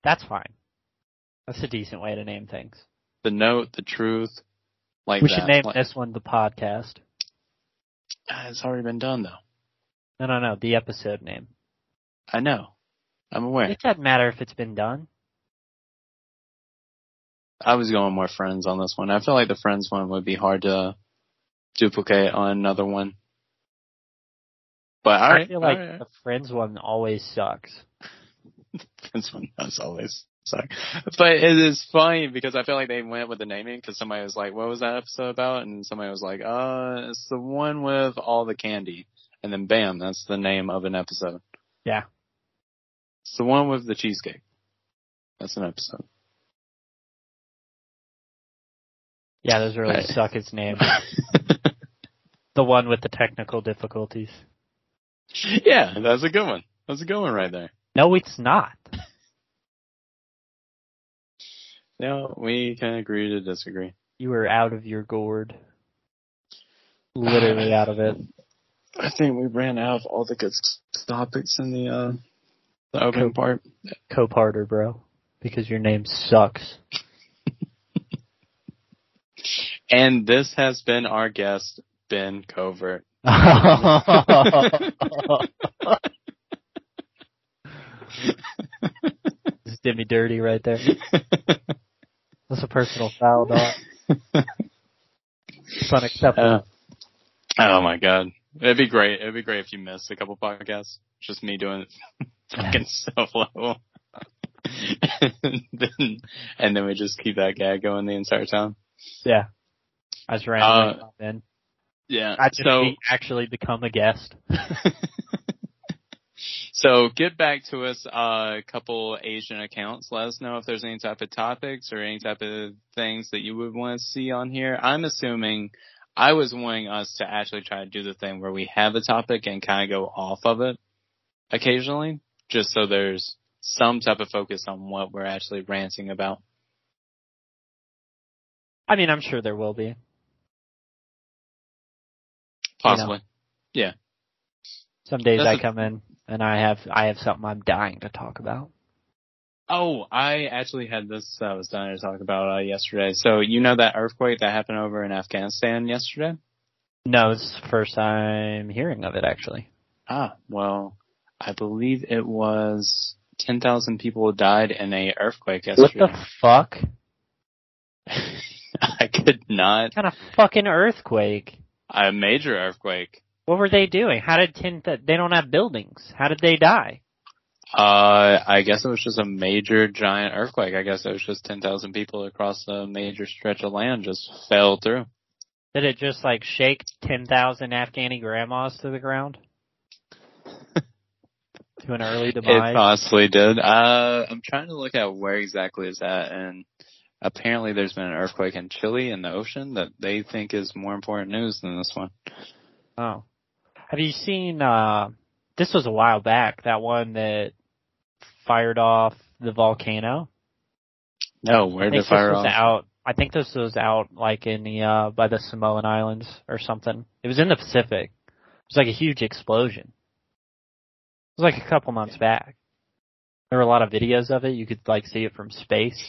That's fine. That's a decent way to name things. the note, the truth. Like we that. should name Like- this one the podcast. Ah, It's already been done though. No, no, no. The episode name. I know. I'm aware. It doesn't matter if it's been done. I was going more friends on this one. I feel like the friends one would be hard to duplicate on another one. But I alright, feel like alright. the Friends one always sucks. Friends one does always suck. But it is funny because I feel like they went with the naming because somebody was like, what was that episode about? And somebody was like, uh, it's the one with all the candy. And then bam, that's the name of an episode. Yeah. It's the one with the cheesecake. That's an episode. Yeah, those really Right. suck its name. the one with the technical difficulties. Yeah, that's a good one. That's a good one right there. No, it's not. No, we can agree to disagree. You were out of your gourd. Literally out of it. I think we ran out of all the good topics in the uh the opening part. Co-parter, bro. Because your name sucks. And this has been our guest, Ben Covert. This did me dirty right there. That's a personal foul, dog. It's unacceptable. Uh, oh my god. It'd be great. It'd be great if you missed a couple podcasts. Just me doing it fucking solo. and then and then we just keep that gag going the entire time. yeah. I just randomly Uh, pop in. Yeah. I just so be- actually become a guest. So get back to us, uh, a couple Asian accounts. Let us know if there's any type of topics or any type of things that you would want to see on here. I'm assuming I was wanting us to actually try to do the thing where we have a topic and kind of go off of it occasionally, just so there's some type of focus on what we're actually ranting about. I mean, I'm sure there will be. Possibly. Yeah. Some days That's I a- come in and I have I have something I'm dying to talk about. Oh, I actually had this I was dying to talk about uh, yesterday. So you know that earthquake that happened over in Afghanistan yesterday? No, it's the first time hearing of it actually. Ah, well, I believe it was 10,000 people died in a earthquake yesterday. What the fuck? I could not. What kind of fucking earthquake? A major earthquake. What were they doing? How did ten? Th- they don't have buildings. How did they die? Uh, I guess it was just a major giant earthquake. I guess it was just 10,000 people across a major stretch of land just fell through. Did it just like shake ten thousand Afghani grandmas to the ground? to an early demise? It possibly did. Uh, I'm trying to look at where exactly it's at, and apparently there's been an earthquake in Chile in the ocean that they think is more important news than this one. Oh. Have you seen, uh, this was a while back, that one that fired off the volcano? No, where did it fire this was off? out, I think this was out like in the, uh, by the Samoan Islands or something. It was in the Pacific. It was like a huge explosion. It was like a couple months back. There were a lot of videos of it. You could like see it from space.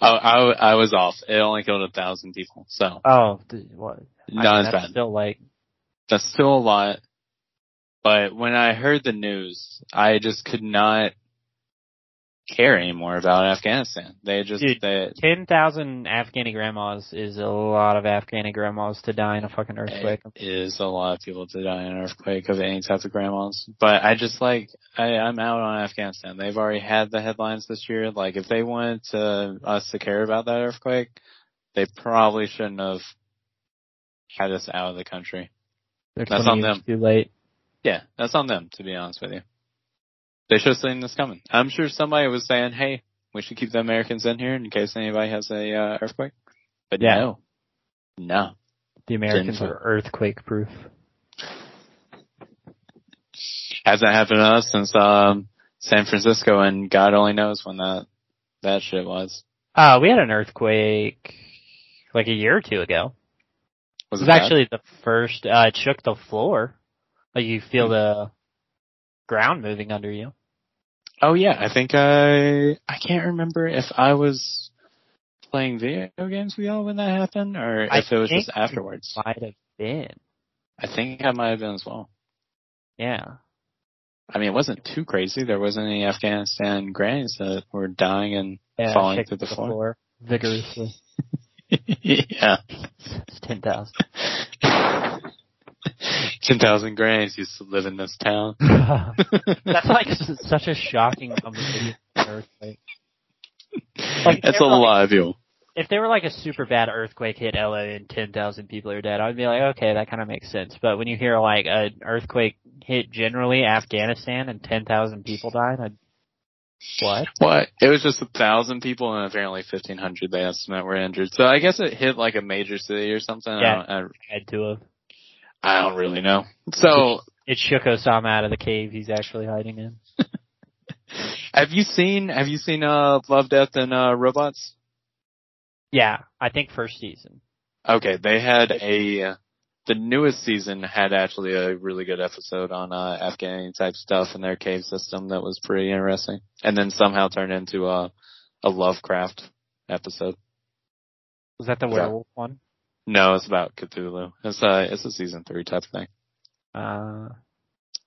Oh, I, I was off. It only killed a thousand people, so Oh, what? I not mean, as that's bad. Still like, That's still a lot. But when I heard the news, I just could not care anymore about Afghanistan. They just Dude. they 10,000 Afghani grandmas is a lot of Afghani grandmas to die in a fucking earthquake. It is a lot of people to die in an earthquake of any type of grandmas. But I just like I, I'm out on Afghanistan. They've already had the headlines this year. Like if they wanted to us to care about that earthquake, they probably shouldn't have had us out of the country. They're That's on them. Too late. Yeah, that's on them, to be honest with you. They should have seen this coming. I'm sure somebody was saying, hey, we should keep the Americans in here in case anybody has a uh, earthquake. But Yeah. no. No. The Americans are earthquake proof. Hasn't happened to us since um San Francisco and God only knows when that that shit was. Uh, we had an earthquake like a year or two ago. Was It it was bad? actually the first, uh, it shook the floor. Like you Hmm. feel the ground moving under you. Oh yeah, I think I I can't remember if I was playing video games with y'all when that happened or I if it was just afterwards. Might have been. I think I might have been as well. Yeah. I mean, it wasn't too crazy. There wasn't any Afghanistan grannies that were dying and Yeah. falling through the floor. vigorously. yeah. it's 10,000. 10,000 grannies used to live in this town. That's like such a shocking number to be an earthquake. Like, That's a like- lot of people. If there were like a super bad earthquake hit LA and 10,000 people are dead, I'd be like, okay, that kind of makes sense. But when you hear like an earthquake hit generally Afghanistan and 10,000 people died, I'd, what? What? It was just a thousand people and apparently 1,500 they estimate were injured. So I guess it hit like a major city or something. Yeah. I, don't, Had to have. I, I don't really know. So It shook Osama out of the cave he's actually hiding in. have you seen, have you seen, uh, Love, Death and, uh, Robots? Yeah, I think first season. Okay, they had a the newest season had actually a really good episode on uh Afghani type stuff in their cave system that was pretty interesting. And then somehow turned into a a Lovecraft episode. Was that the Yeah. werewolf one? No, it's about Cthulhu. It's a it's a season three type thing. Uh,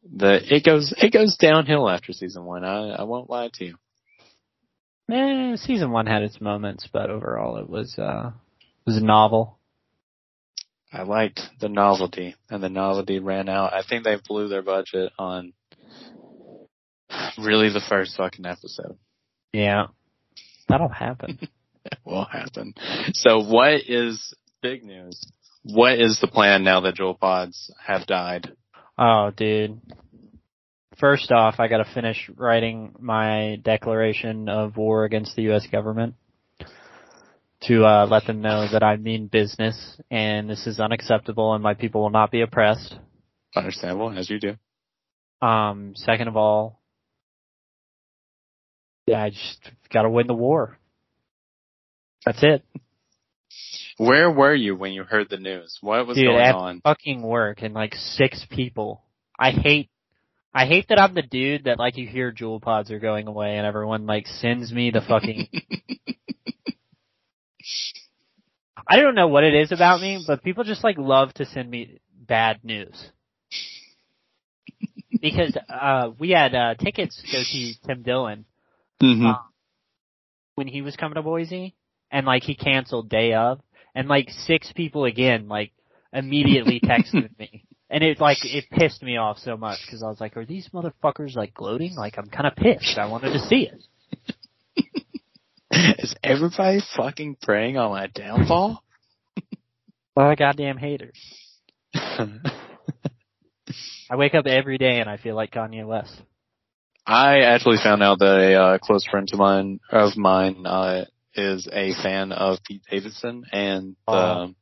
The it goes it goes downhill after season one. I I won't lie to you. eh, season one had its moments, but overall it was, uh, it was a novel. I liked the novelty, and the novelty ran out. I think they blew their budget on really the first fucking episode. Yeah. That'll happen. It will happen. So what is big news? What is the plan now that Juul Pods have died? Oh, dude. first off, I gotta finish writing my declaration of war against the U.S. government to uh, let them know that I mean business and this is unacceptable and my people will not be oppressed. Understandable, as you do. Um, second of all, yeah, I just gotta win the war. That's it. Where were you when you heard the news? What was Dude, going at on? fucking work and like six people. I hate, I hate that I'm the dude that like you hear Juul pods are going away and everyone like sends me the fucking. I don't know what it is about me, but people just like love to send me bad news. Because uh we had uh tickets to go see Tim Dillon hmm uh, when he was coming to Boise and like he canceled day of and like six people again like immediately texted me. And it like it pissed me off so much because I was like are these motherfuckers like gloating? Like I'm kind of pissed. I wanted to see it. Is everybody fucking preying on my downfall? well goddamn haters. I wake up every day and I feel like Kanye West. I actually found out that a uh, close friend of mine of mine uh, is a fan of Pete Davidson and the Oh.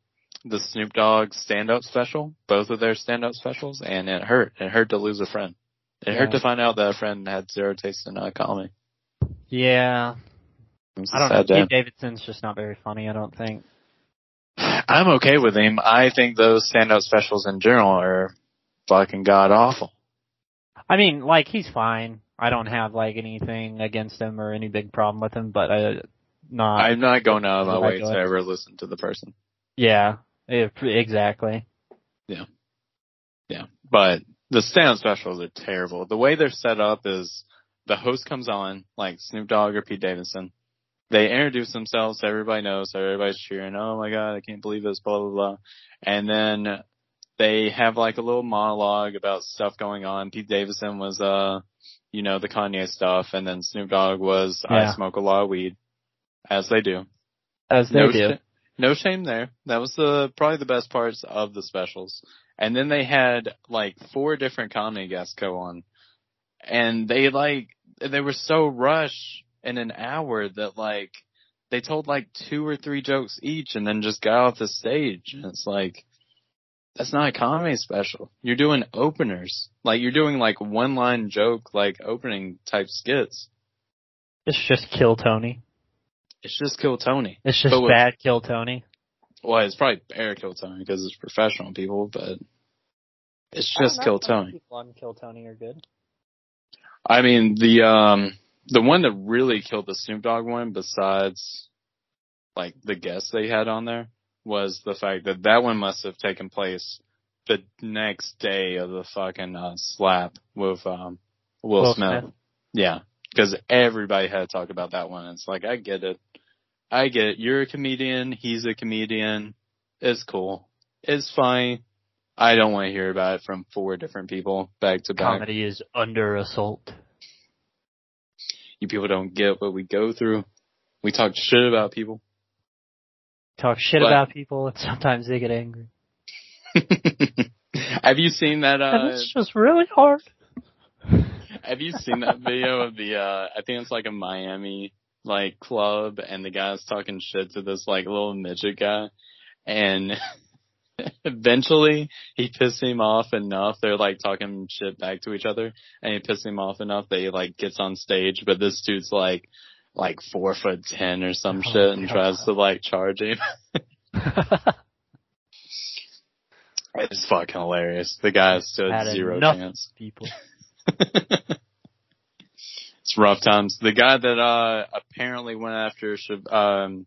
the Snoop Dogg stand up special, both of their stand up specials, and it hurt. It hurt to lose a friend. It hurt to find out that a friend had zero taste in uh, comedy. yeah It was a I don't know day. Pete Davidson's just not very funny I don't think I'm okay with him. I think those stand up specials in general are fucking god awful. I mean, like he's fine. I don't have like anything against him or any big problem with him, but uh, not. I'm not going out of my way to ever listen to the person. yeah, eh, exactly. Yeah, yeah. But the stand specials are terrible. The way they're set up is the host comes on, like Snoop Dogg or Pete Davidson. They introduce themselves so everybody knows, so everybody's cheering, oh my god, I can't believe this, blah, blah, blah. And then they have like a little monologue about stuff going on. Pete Davidson was, uh, you know, the Kanye stuff, and then Snoop Dogg was, Yeah. I smoke a lot of weed, as they do. As they no do. sh- no shame there. That was the probably the best parts of the specials. And then they had like four different comedy guests go on, and they like they were so rushed in an hour that like they told like two or three jokes each, and then just got off the stage. And it's like that's not a comedy special. You're doing openers, like you're doing like one line joke, like opening type skits. It's just kill Tony. It's just kill Tony. It's just But what- bad kill Tony. Well, it's probably better Kill Tony because it's professional people, but it's just Kill Tony. People on Kill Tony are good. I mean, the um the one that really killed the Snoop Dogg one, besides like the guests they had on there, was the fact that that one must have taken place the next day of the fucking uh, slap with um Will, Will Smith. Smith. Yeah, because everybody had to talk about that one. It's like I get it, I get it. You're a comedian. He's a comedian. It's cool. It's fine. I don't want to hear about it from four different people back to back. Comedy is under assault. You people don't get what we go through. We talk shit about people. Talk shit But- about people and sometimes they get angry. have you seen that? and Uh, it's just really hard. have you seen that video of the? uh I think it's like a Miami like club, and the guy's talking shit to this like little midget guy, and eventually he pissed him off enough. They're like talking shit back to each other, and he pissed him off enough that he like gets on stage, but this dude's like like four foot ten or some Oh, shit, and God. tries to like charge him. It's fucking hilarious. The guy stood Had zero chance. people. it's rough times. The guy that uh apparently went after um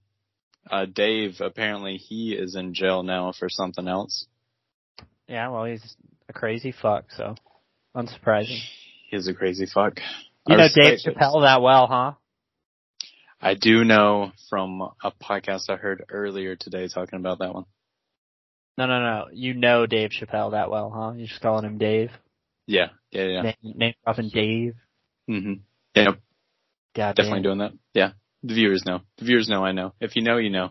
uh Dave, apparently he is in jail now for something else. Yeah, well, he's a crazy fuck, so unsurprising. He's a crazy fuck. You I know Dave. Chappelle that well, huh? I do know from a podcast I heard earlier today talking about that one. No, no, no. You know Dave Chappelle that well, huh? You're just calling him Dave. Yeah, yeah, yeah. Name, name dropping Dave. hmm Yeah, God definitely doing that. Yeah. The viewers know. The viewers know I know. If you know, you know.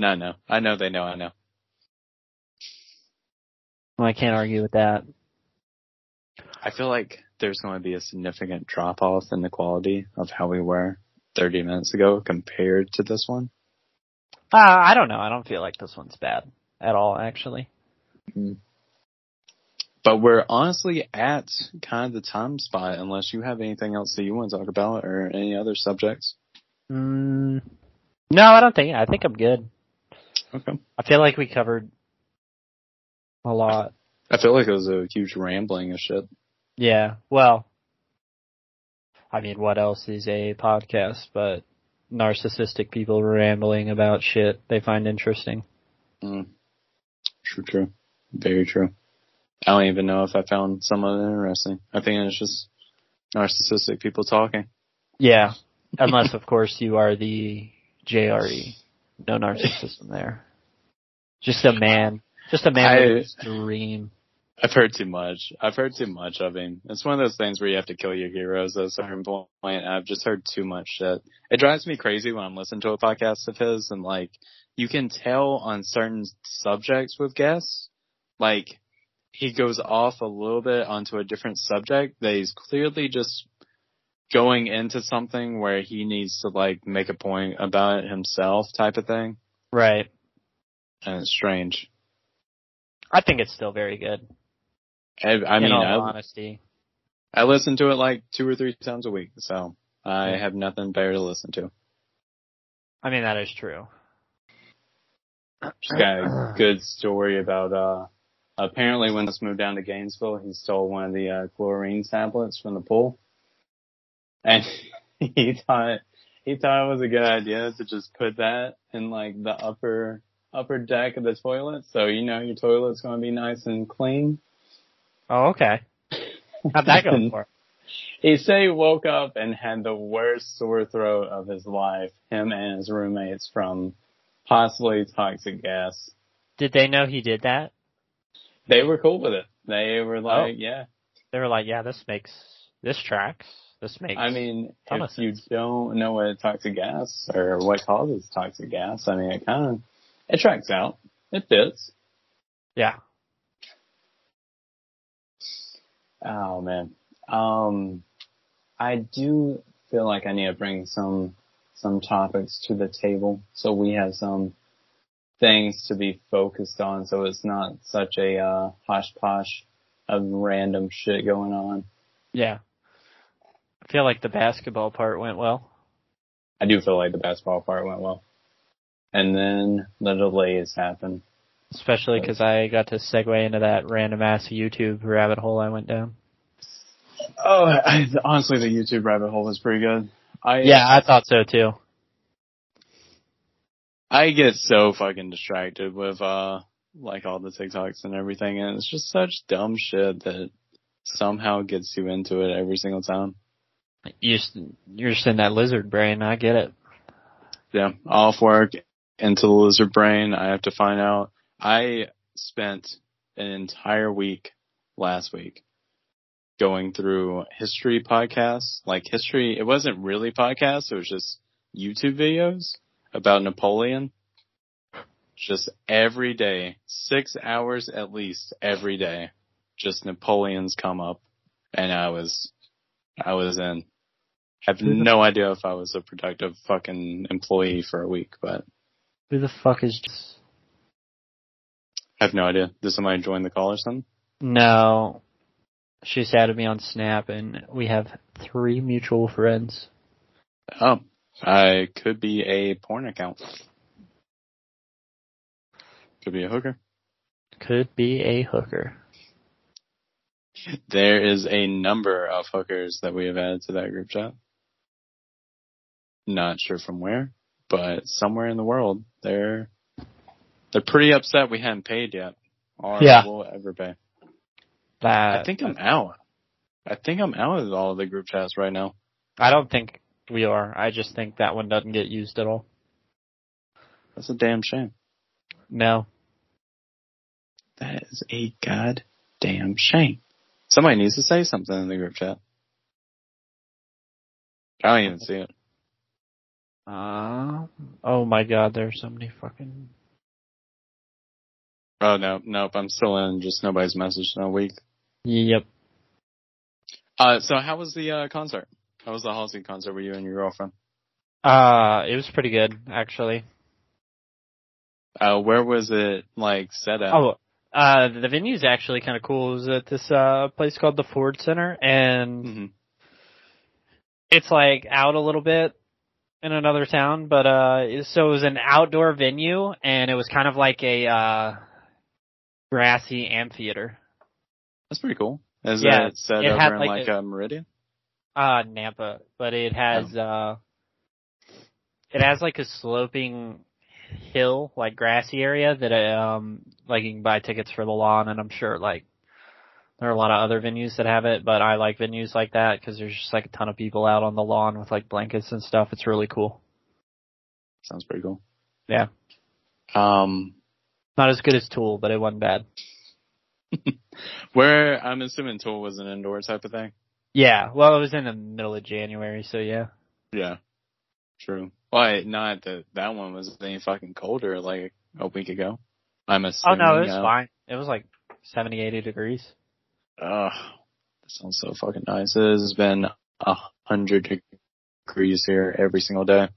No, I know. I know they know I know. Well, I can't argue with that. I feel like there's going to be a significant drop off in the quality of how we were 30 minutes ago compared to this one. Uh, I don't know. I don't feel like this one's bad at all, actually. But we're honestly at kind of the time spot unless you have anything else that you want to talk about or any other subjects. Mm, no, I don't think. I think I'm good. Okay. I feel like we covered a lot. I feel like it was a huge rambling of shit. Yeah. Well, I mean, what else is a podcast but narcissistic people rambling about shit they find interesting? Mm. True, true. Very true. I don't even know if I found some of it interesting. I think it's just narcissistic people talking. Yeah. Unless, of course, you are the JRE. No narcissism there. Just a man. Just a man I- with a dream. I've heard too much. I've heard too much of him. It's one of those things where you have to kill your heroes at a certain point. I've just heard too much shit. It drives me crazy when I'm listening to a podcast of his and like, you can tell on certain subjects with guests, like, he goes off a little bit onto a different subject that he's clearly just going into something where he needs to like make a point about it himself type of thing. Right. And it's strange. I think it's still very good. I, I in mean, all I, honesty. I listen to it like two or three times a week, so I have nothing better to listen to. I mean, that is true. Just got a good story about uh apparently when this moved down to Gainesville, he stole one of the uh, chlorine tablets from the pool, and he thought he thought it was a good idea to just put that in like the upper upper deck of the toilet, so you know your toilet's going to be nice and clean. Oh, okay. How'd that go for? He said he woke up and had the worst sore throat of his life, him and his roommates from possibly toxic gas. Did they know he did that? They were cool with it. They were like, yeah. They were like, yeah, this makes, this tracks. This makes, I mean, if you don't know what toxic gas or what causes toxic gas, I mean, it kind of, it tracks out. It fits. yeah. Oh man. Um, I do feel like I need to bring some, some topics to the table so we have some things to be focused on so it's not such a, uh, hosh posh of random shit going on. Yeah. I feel like the basketball part went well. I do feel like the basketball part went well. And then the delays happened. Especially because I got to segue into that random ass YouTube rabbit hole I went down. Oh, I, honestly, the YouTube rabbit hole was pretty good. I Yeah, I thought so too. I get so fucking distracted with uh like all the TikToks and everything, and it's just such dumb shit that somehow gets you into it every single time. You just, you're just in that lizard brain. I get it. Yeah, off work into the lizard brain. I have to find out. I spent an entire week last week going through history podcasts, like history. It wasn't really podcasts. It was just YouTube videos about Napoleon. Just every day, six hours at least every day, just Napoleon's come up and I was, I was in. have no idea if I was a productive fucking employee for a week, but Who the fuck is just, I have no idea. Did somebody join the call or something? no. She's added me on Snap and we have three mutual friends. Oh, Uh, I could be a porn account. Could be a hooker. Could be a hooker. There is a number of hookers that we have added to that group chat. Not sure from where, but somewhere in the world, they're they're pretty upset we hadn't paid yet, or Yeah. will ever pay. That, I think I'm out. I think I'm out of all of the group chats right now. I don't think we are. I just think that one doesn't get used at all. That's a damn shame. No. That is a goddamn shame. Somebody needs to say something in the group chat. I don't even see it. Uh, oh my god, there's so many fucking. Oh no, nope, I'm still in. Just nobody's messaged in a week. Yep. Uh, so how was the uh, concert? How was the Halsey concert with you and your girlfriend? Uh, it was pretty good actually. Uh, where was it like set at? Oh, uh, the venue's actually kind of cool. It was at this uh place called the Ford Center, and hmm it's like out a little bit in another town, but uh, so it was an outdoor venue, and it was kind of like a uh grassy amphitheater. That's pretty cool. Is Yeah, it set it over in like, like, a- uh, Meridian? Uh, Nampa, but it has uh, it has like a sloping hill, like grassy area that I, um, like you can buy tickets for the lawn, and I'm sure like there are a lot of other venues that have it, but I like venues like that because there's just like a ton of people out on the lawn with like blankets and stuff. It's really cool. Sounds pretty cool. Yeah. Um, Not as good as Tool, but it wasn't bad. where I'm assuming Tool was an indoor type of thing. Yeah, well, it was in the middle of January, so yeah. Yeah. True. Why not that that one was any fucking colder like a week ago? I'm assuming. Oh no, it was uh, fine. It was like 70, 80 degrees. Ugh, that sounds so fucking nice. It has been a hundred degrees here every single day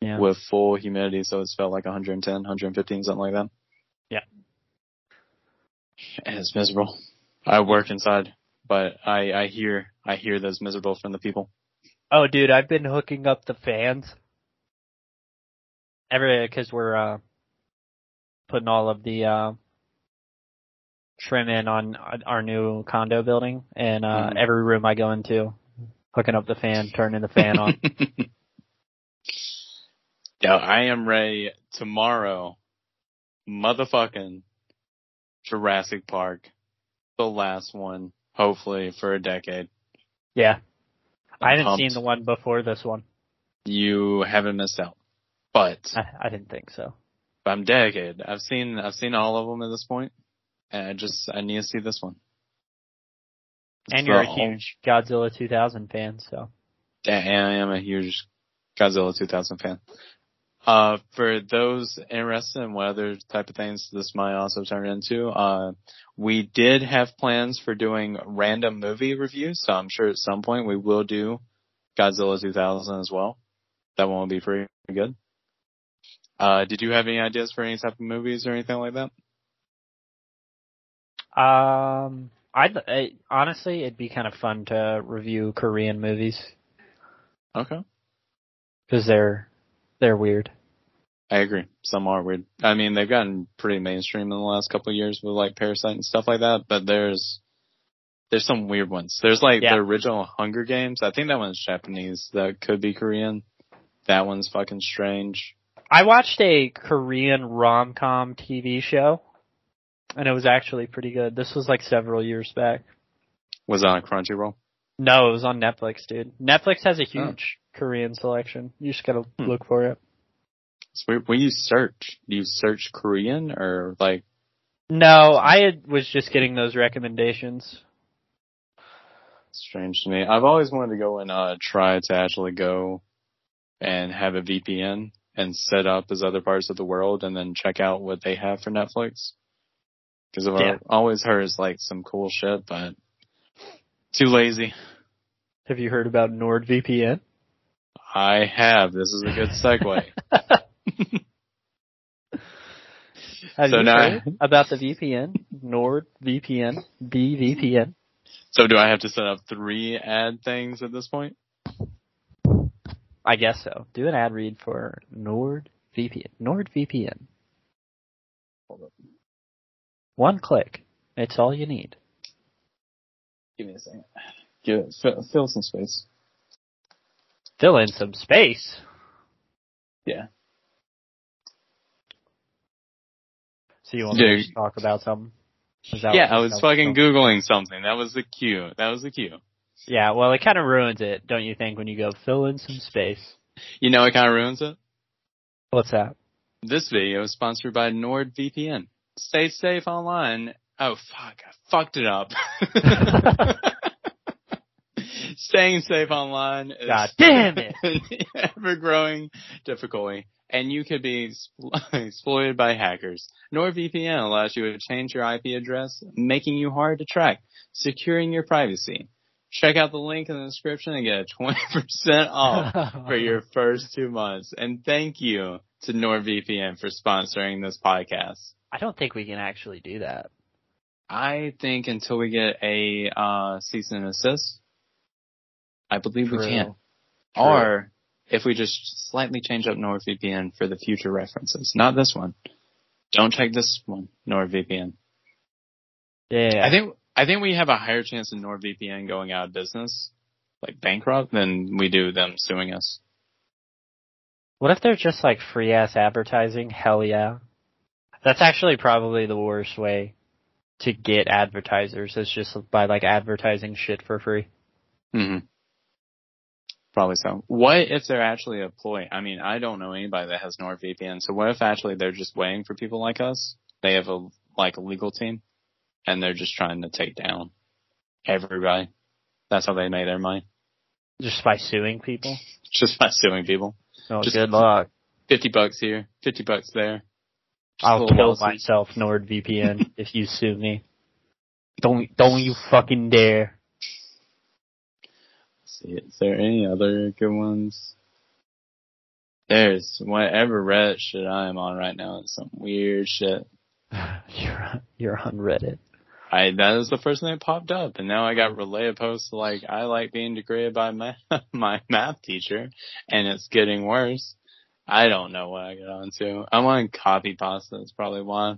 Yeah. with full humidity, so it's felt like 110, 115, something like that. Yeah. And it's miserable. I work inside, but I I hear I hear that's miserable from the people. Oh, dude, I've been hooking up the fans. Every because we're uh putting all of the uh trim in on our new condo building, and uh Mhm. every room I go into, hooking up the fan, turning the fan on. Yo, I am ready tomorrow. Motherfucking Jurassic Park, the last one, hopefully for a decade. yeah, I I'm hadn't pumped. seen the one before this one. You haven't missed out, but I, I didn't think so. I'm dedicated. I've seen I've seen all of them at this point, and I just I need to see this one. And you're a whole- huge Godzilla 2000 fan, so And I am a huge Godzilla 2000 fan. Uh, for those interested in what other type of things this might also turn into, uh, we did have plans for doing random movie reviews, so I'm sure at some point we will do Godzilla 2000 as well. That one will be pretty good. Uh, did you have any ideas for any type of movies or anything like that? um, I'd I, honestly it'd be kind of fun to review Korean movies Okay. because they're they're weird. I agree. Some are weird. I mean, they've gotten pretty mainstream in the last couple of years with like Parasite and stuff like that, but there's there's some weird ones. There's like Yeah. the original Hunger Games. I think that one's Japanese. That could be Korean. That one's fucking strange. I watched a Korean rom com TV show, and it was actually pretty good. This was like several years back. Was it on Crunchyroll. No, it was on Netflix, dude. Netflix has a oh. huge Korean selection. You just gotta Hmm. look for it. So when- you search, do you search Korean or like? No, I had, was just getting those recommendations. Strange to me. I've always wanted to go and uh try to actually go and have a VPN and set up as other parts of the world and then check out what they have for Netflix. Because I've Yeah. always heard it's like some cool shit, but too lazy. Have you heard about NordVPN? I have. This is a good segue. Have So you now- heard about the VPN? NordVPN, BVPN. so do I have to set up three ad things at this point? I guess so. Do an ad read for NordVPN. NordVPN. Hold. One click. It's all you need. Give me a second. Give it, fill, fill some space. Fill in some space. Yeah. So you want me to talk about something? That Yeah, I was that fucking googling something. That was the cue. That was the cue. Yeah, well, it kind of ruins it, don't you think, when you go fill in some space? You know what kind of ruins it? What's that? This video is sponsored by NordVPN. Stay safe online. Oh fuck, I fucked it up. Staying safe online is God damn it. an ever growing difficulty, and you could be exploited by hackers. NordVPN allows you to change your IP address, making you hard to track, securing your privacy. check out the link in the description and get a 20% off for your first two months. And thank you to NordVPN for sponsoring this podcast. I don't think we can actually do that. I think until we get a uh, cease and assist, I believe we can. True. Or if we just slightly change up NordVPN for the future references, not this one. Don't check this one, NordVPN. Yeah. I think I think we have a higher chance of NordVPN going out of business, like bankrupt, than we do them suing us. What if they're just like free ass advertising? Hell yeah. That's actually probably the worst way to get advertisers is just by like advertising shit for free. hmm Probably so. What if they're actually a ploy? I mean, I don't know anybody that has NordVPN. So what if actually they're just waiting for people like us? They have a like a legal team, and they're just trying to take down everybody. That's how they make their money, Just by suing people? just by suing people. Oh, Just- good luck. Fifty bucks here, fifty bucks there. Just I'll kill lawsuit. myself, NordVPN, if you sue me. Don't, don't you fucking dare. See, is there any other good ones? There's whatever Reddit shit I am on right now. It's some weird shit. You're, you're on Reddit. I that was the first thing that popped up, and now I got relay a post like I like being degraded by my my math teacher, and it's getting worse. I don't know what I got onto. I'm on copy pasta. That's probably why.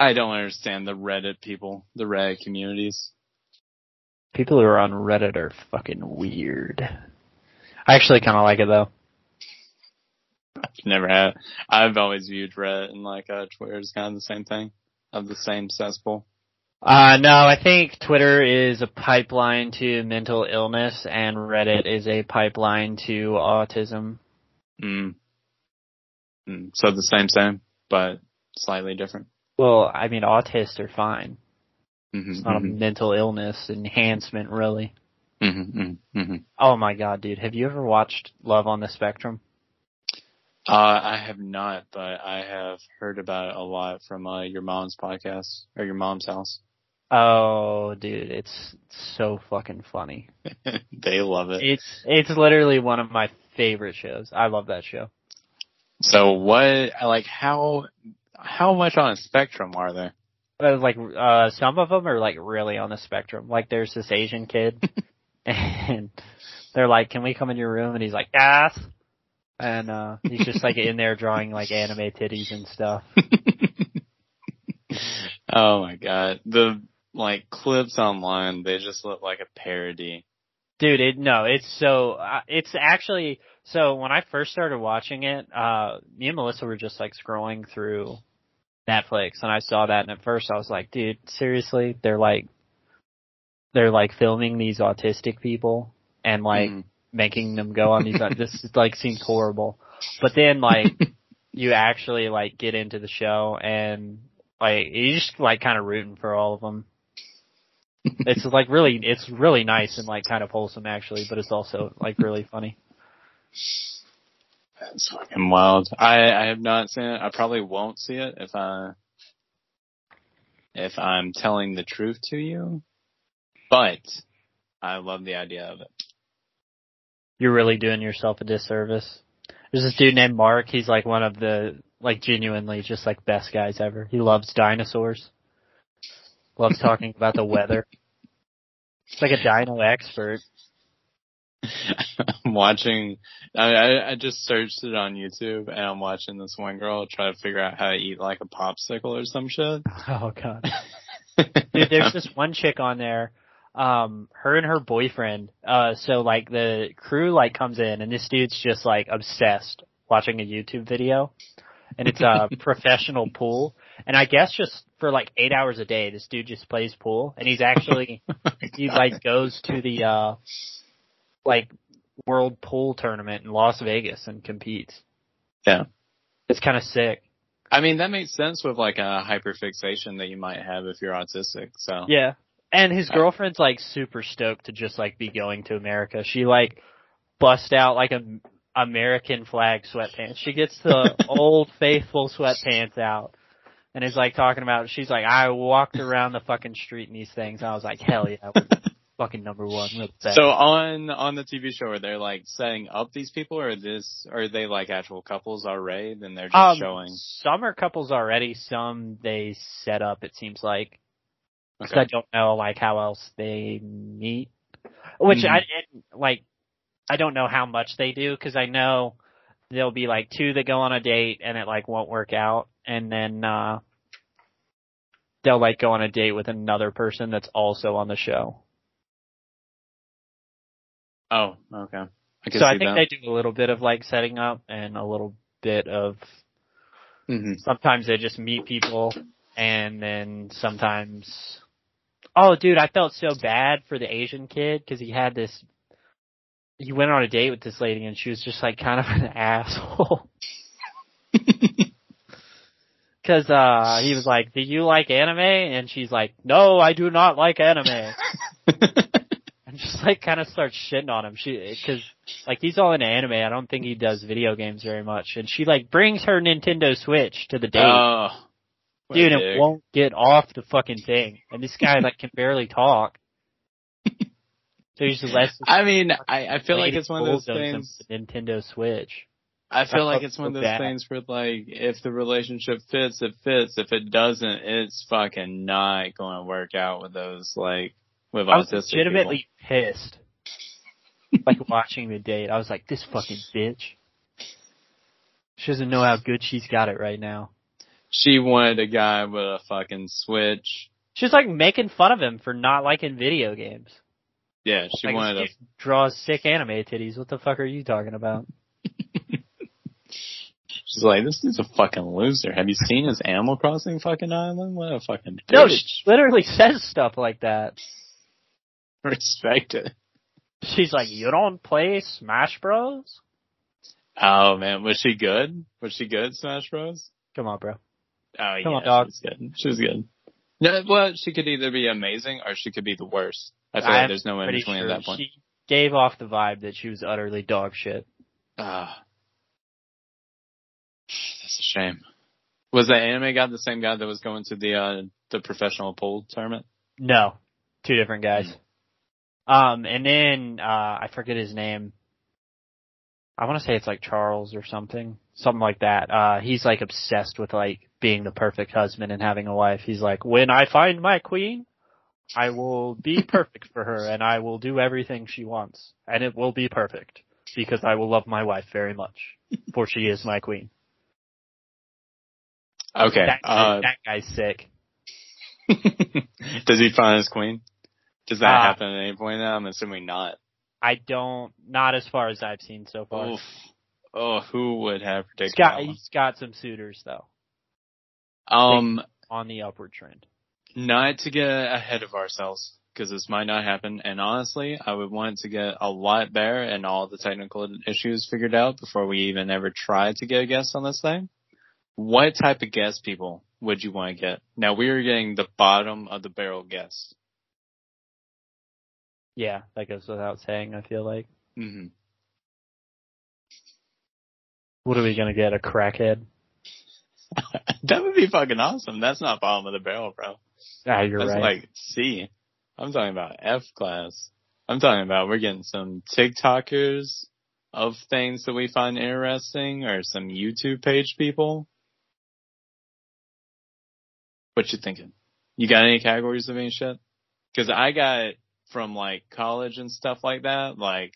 I don't understand the Reddit people, the Reddit communities. People who are on Reddit are fucking weird. I actually kind of like it though. I've never had. I've always viewed Reddit and like uh, Twitter is kind of the same thing, of the same cesspool. Uh, no, I think Twitter is a pipeline to mental illness and Reddit is a pipeline to autism. Mm. Mm. So the same, same, but slightly different. Well, I mean, autists are fine. Mm-hmm, It's not a mental illness enhancement, really. mm-hmm, mm-hmm, mm-hmm. Oh my god, dude. Have you ever watched Love on the Spectrum? Uh, I have not, but I have heard about it a lot from uh, your mom's podcast or your mom's house. Oh, dude, it's so fucking funny. they love it. It's, it's literally one of my favorite shows. I love that show. So what, like, how, how much on a spectrum are there? Like uh some of them are like really on the spectrum. Like there's this Asian kid and they're like, "Can we come in your room?" and he's like, "Yes." And uh he's just like in there drawing like anime titties and stuff. oh my god. The, like, clips online, they just look like a parody. Dude, it no, it's so uh, it's actually so when I first started watching it, uh me and Melissa were just like scrolling through Netflix and I saw that and at first I was like, dude, seriously? They're like they're like filming these autistic people and like Mhm. making them go on these this like seems horrible. But then like you actually like get into the show and like you just like kind of rooting for all of them. It's like really it's really nice and like kind of wholesome actually, but it's also like really funny. That's fucking wild. I, I have not seen it. I probably won't see it if I, if I'm telling the truth to you. But I love the idea of it. You're really doing yourself a disservice. There's this dude named Mark, he's like one of the like genuinely just like best guys ever. He loves dinosaurs. Loves talking about the weather. It's like a dino expert. I'm watching, I, I, I just searched it on YouTube and I'm watching this one girl try to figure out how to eat like a popsicle or some shit. Oh god. Dude, there's this one chick on there. Um, her and her boyfriend. Uh, so like the crew like comes in and this dude's just like obsessed watching a YouTube video, and it's a professional pool. And I guess just for like eight hours a day, this dude just plays pool, and he's actually he like goes to the uh like world pool tournament in Las Vegas and competes. Yeah. It's kind of sick. I mean, that makes sense with like a hyperfixation that you might have if you're autistic. So Yeah. And his girlfriend's like super stoked to just like be going to America. She like bust out like a American flag sweatpants. She gets the old faithful sweatpants out and is like talking about she's like I walked around the fucking street in these things. and I was like hell yeah. fucking number one. So on on the TV show, are they like setting up these people, or this are they like actual couples already? Then they're just um, showing. some are couples already. Some they set up. It seems like because Okay. I don't know like how else they meet. Which I it, like. I don't know how much they do because I know there'll be like two that go on a date and it like won't work out, and then uh they'll like go on a date with another person that's also on the show. Oh, okay. I so I think that. they do a little bit of like setting up and a little bit of hmm sometimes they just meet people and then sometimes oh dude i felt so bad for the asian kid because he had this he went on a date with this lady and she was just like kind of an asshole because uh he was like do you like anime and she's like no i do not like anime and just like kind of starts shitting on him she because like he's all into anime i don't think he does video games very much and she like brings her nintendo switch to the date Oh, Dude, it dick. won't get off the fucking thing. And this guy like can barely talk. So he's less. I mean, I, I feel like it's one of those things. with Nintendo Switch. I feel like it's one of those things where like if the relationship fits, it fits. If it doesn't, it's fucking not going to work out with those like with I was legitimately pissed. like watching the date, I was like, "This fucking bitch." She doesn't know how good she's got it right now. She wanted a guy with a fucking switch. She's like making fun of him for not liking video games. Yeah, she like, wanted dude draws sick anime titties. What the fuck are you talking about? She's like, this dude's a fucking loser. Have you seen his Animal Crossing fucking island? What a fucking No, she literally says stuff like that. Respect it. She's like, "You don't play Smash Bros?" Oh man, was she good? Was she good, Smash Bros? Come on, bro. Oh Come yeah, on, dog. she was good. She was good. No, well, she could either be amazing or she could be the worst. I feel I'm like there's no in between sure at that point. she gave off the vibe that she was utterly dog shit. Ah, that's a shame. Was that anime guy the same guy that was going to the uh the professional pool tournament? No, two different guys. Um, and then uh, I forget his name. I want to say it's like Charles or something, something like that. Uh, he's like obsessed with like being the perfect husband and having a wife. He's like, when I find my queen, I will be perfect for her and I will do everything she wants and it will be perfect because I will love my wife very much for she is my queen. Okay. That, Uh, that guy's sick. does he find his queen? Does that Uh, happen at any point now? I'm assuming not. I don't, not as far as I've seen so far. Oof. Oh, who would have predicted got, that one? he's got some suitors though Um, on the upward trend. not to get ahead of ourselves because this might not happen. And honestly, I would want to get a lot better and all the technical issues figured out before we even ever try to get a guest on this thing. What type of guest people would you want to get? Now we are getting the bottom of the barrel guests. Yeah, that goes without saying. I feel like. hmm What are we gonna get? A crackhead? that would be fucking awesome. That's not bottom of the barrel, bro. Ah, you're That's right. like C. I'm talking about F class. I'm talking about we're getting some TikTokers of things that we find interesting or some YouTube page people. What you thinking? You got any categories of any shit? Cause I got from like college and stuff like that, like,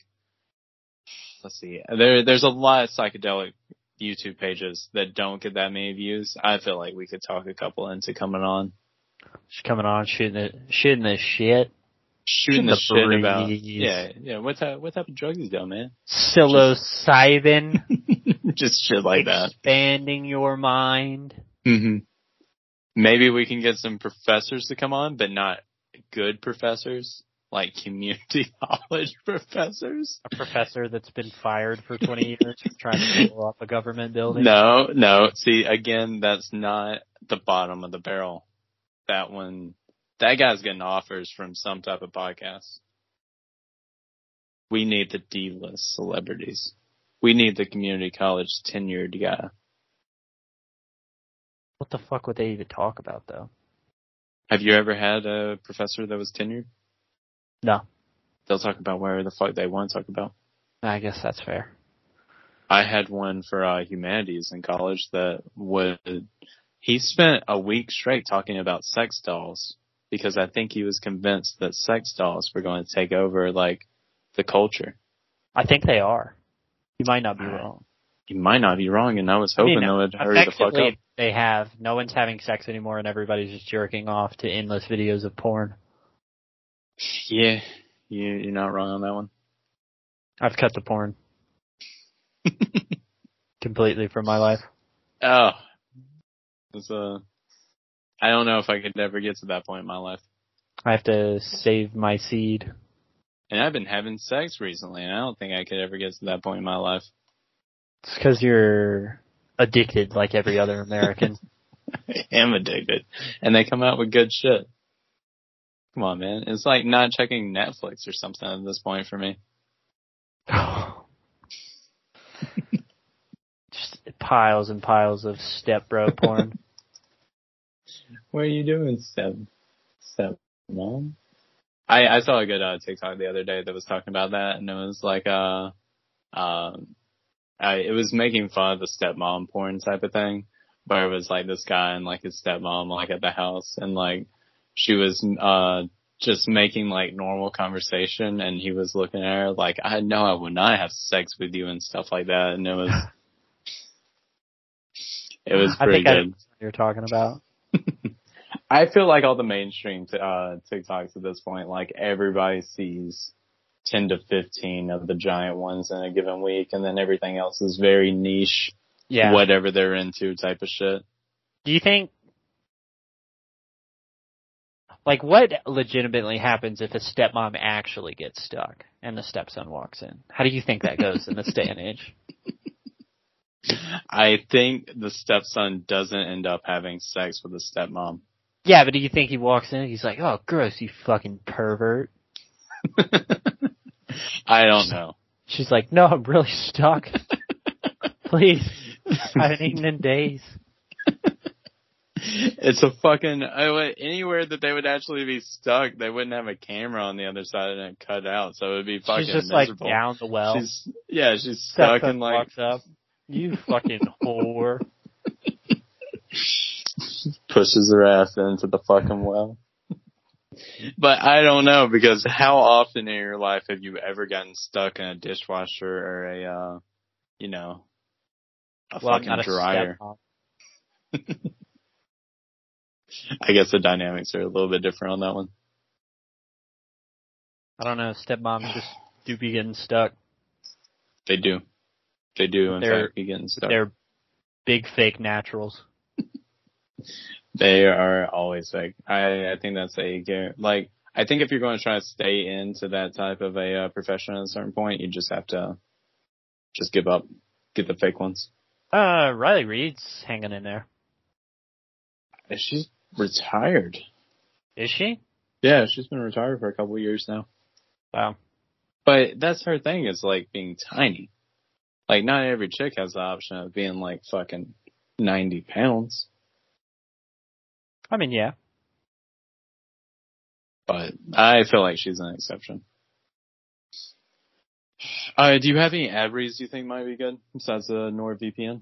let's see, there, there's a lot of psychedelic YouTube pages that don't get that many views. I feel like we could talk a couple into coming on. She's coming on, shooting it, shooting the shit. shooting The the shit about breeze. yeah yeah what type what type of drugs you doing man Psilocybin, just shit like that expanding your mind. hmm maybe we can get some professors to come on but not good professors like community college professors A professor that's been fired for 20 years for trying to blow up a government building. no no see again that's not the bottom of the barrel that one that guy's getting offers from some type of podcast we need the D-list celebrities. We need the community college tenured guy. What the fuck would they even talk about though? Have you ever had a professor that was tenured? No. They'll talk about whatever the fuck they want to talk about. I guess that's fair. I had one for uh, humanities in college that would he spent a week straight talking about sex dolls because I think he was convinced that sex dolls were going to take over like the culture. I think they are. You might not be wrong. You might not be wrong, and I was I hoping mean, they would hurry the fuck up. They have. No one's having sex anymore, and everybody's just jerking off to endless videos of porn. Yeah, you, you're not wrong on that one. I've cut the porn completely from my life. Oh, it's uh, I don't know if I could ever get to that point in my life. I have to save my seed. And I've been having sex recently, and I don't think I could ever get to that point in my life. It's because you're addicted like every other American. I am addicted, and they come out with good shit. Come on, man. It's like not checking Netflix or something at this point for me. Just piles and piles of step bro porn. What are you doing, step, step mom? I, I saw a good, uh, TikTok the other day that was talking about that and it was like, uh, um, I, it was making fun of the stepmom porn type of thing, but it was like this guy and like his stepmom like at the house and like she was, uh, just making like normal conversation and he was looking at her like, I know I would not have sex with you and stuff like that and it was, it was pretty good. you're talking about. I feel like all the mainstream uh, TikToks at this point, like everybody sees 10 to 15 of the giant ones in a given week and then everything else is very niche, Yeah. whatever they're into type of shit. Do you think, like, what legitimately happens if a stepmom actually gets stuck and the stepson walks in? How do you think that goes in this day and age? I think the stepson doesn't end up having sex with the stepmom. Yeah, but do you think he walks in? He's like, "Oh, gross, you fucking pervert." I don't know. She's like, "No, I'm really stuck. Please, I haven't eaten in days." It's a fucking I would, anywhere that they would actually be stuck, they wouldn't have a camera on the other side and it cut out, so it would be fucking She's just miserable. like down the well. She's yeah, she's stuck Stepson in like walks up. You fucking whore. pushes her ass into the fucking well. But I don't know because how often in your life have you ever gotten stuck in a dishwasher or a, uh, you know, a Well, fucking not a dryer? stepmom. I guess the dynamics are a little bit different on that one. I don't know. Stepmoms just do be getting stuck. They do. They do in They're- fact be getting stuck. They're big fake naturals. They are always fake. I I think that's a like I think if you're going to try to stay into that type of a uh, profession at a certain point, you just have to just give up, get the fake ones. Uh, Riley Reid's hanging in there. She's retired. Is she? Yeah, she's been retired for a couple years now. Wow. But that's her thing is like being tiny. Like not every chick has the option of being like fucking ninety pounds. I mean, yeah. But I feel like she's an exception. Uh, do you have any ad reads you think might be good besides the NordVPN?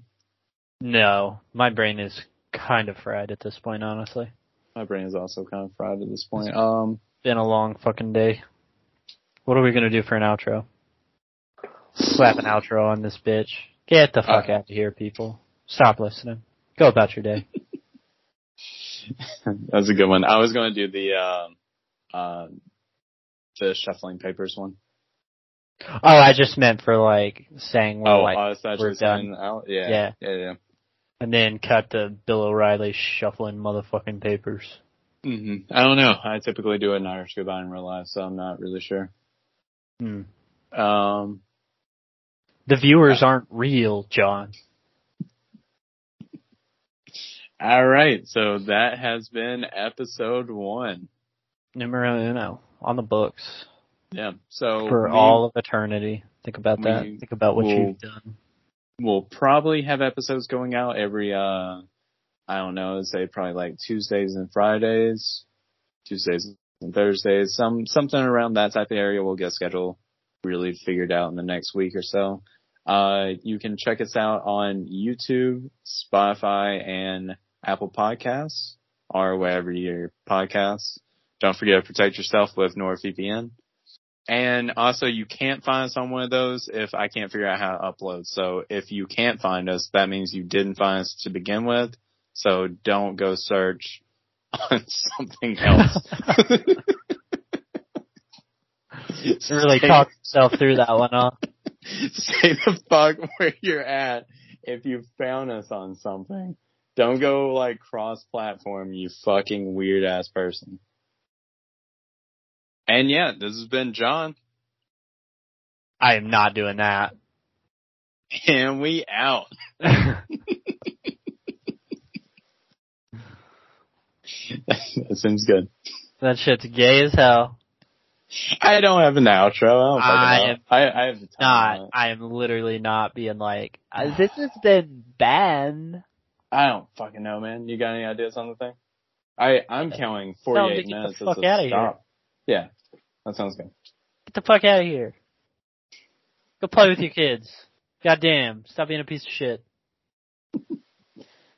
No, my brain is kind of fried at this point, honestly. My brain is also kind of fried at this point. Um, Been a long fucking day. What are we gonna do for an outro? Slap an outro on this bitch. Get the fuck Uh, out of here, people. Stop listening. Go about your day. that's a good one. I was going to do the um, uh, the shuffling papers one. Oh, I just meant for like saying we're Oh, like, I was we're done. out. Yeah, Yeah. yeah, yeah. And then cut the Bill O'Reilly shuffling motherfucking papers. hmm I don't know. I typically do an Irish goodbye in real life, so I'm not really sure. Hmm. Um, The viewers aren't real, John. all right, so that has been episode one. Numero uno on the books Yeah, so for we all of eternity. Think about that. Think about what you've done. Will probably have episodes going out every uh I don't know, say probably like Tuesdays and Fridays. Tuesdays and Thursdays, some something around that type of area. We'll get schedule really figured out in the next week or so. Uh, you can check us out on YouTube, Spotify, and Apple Podcasts, or wherever your podcasts. Don't forget to protect yourself with NordVPN. And also, you can't find us on one of those if I can't figure out how to upload. So if you can't find us, that means you didn't find us to begin with. So don't go search on something else. Really talk yourself through that one, huh? Say the fuck where you're at if you found us on something. Don't go like cross platform, you fucking weird ass person. And yeah, this has been John, I am not doing that. and we out. that seems good. that shit's gay as hell. I don't have an outro. I don't I am I, I have the time. Not. I am literally not being like, uh, this has been Ben. I don't fucking know, man. You got any ideas on the thing? I I'm counting Tell 'em to 48 get the minutes fuck a outta here. Yeah, that sounds good. Get the fuck out of here. Go play with your kids. Goddamn. Stop being a piece of shit.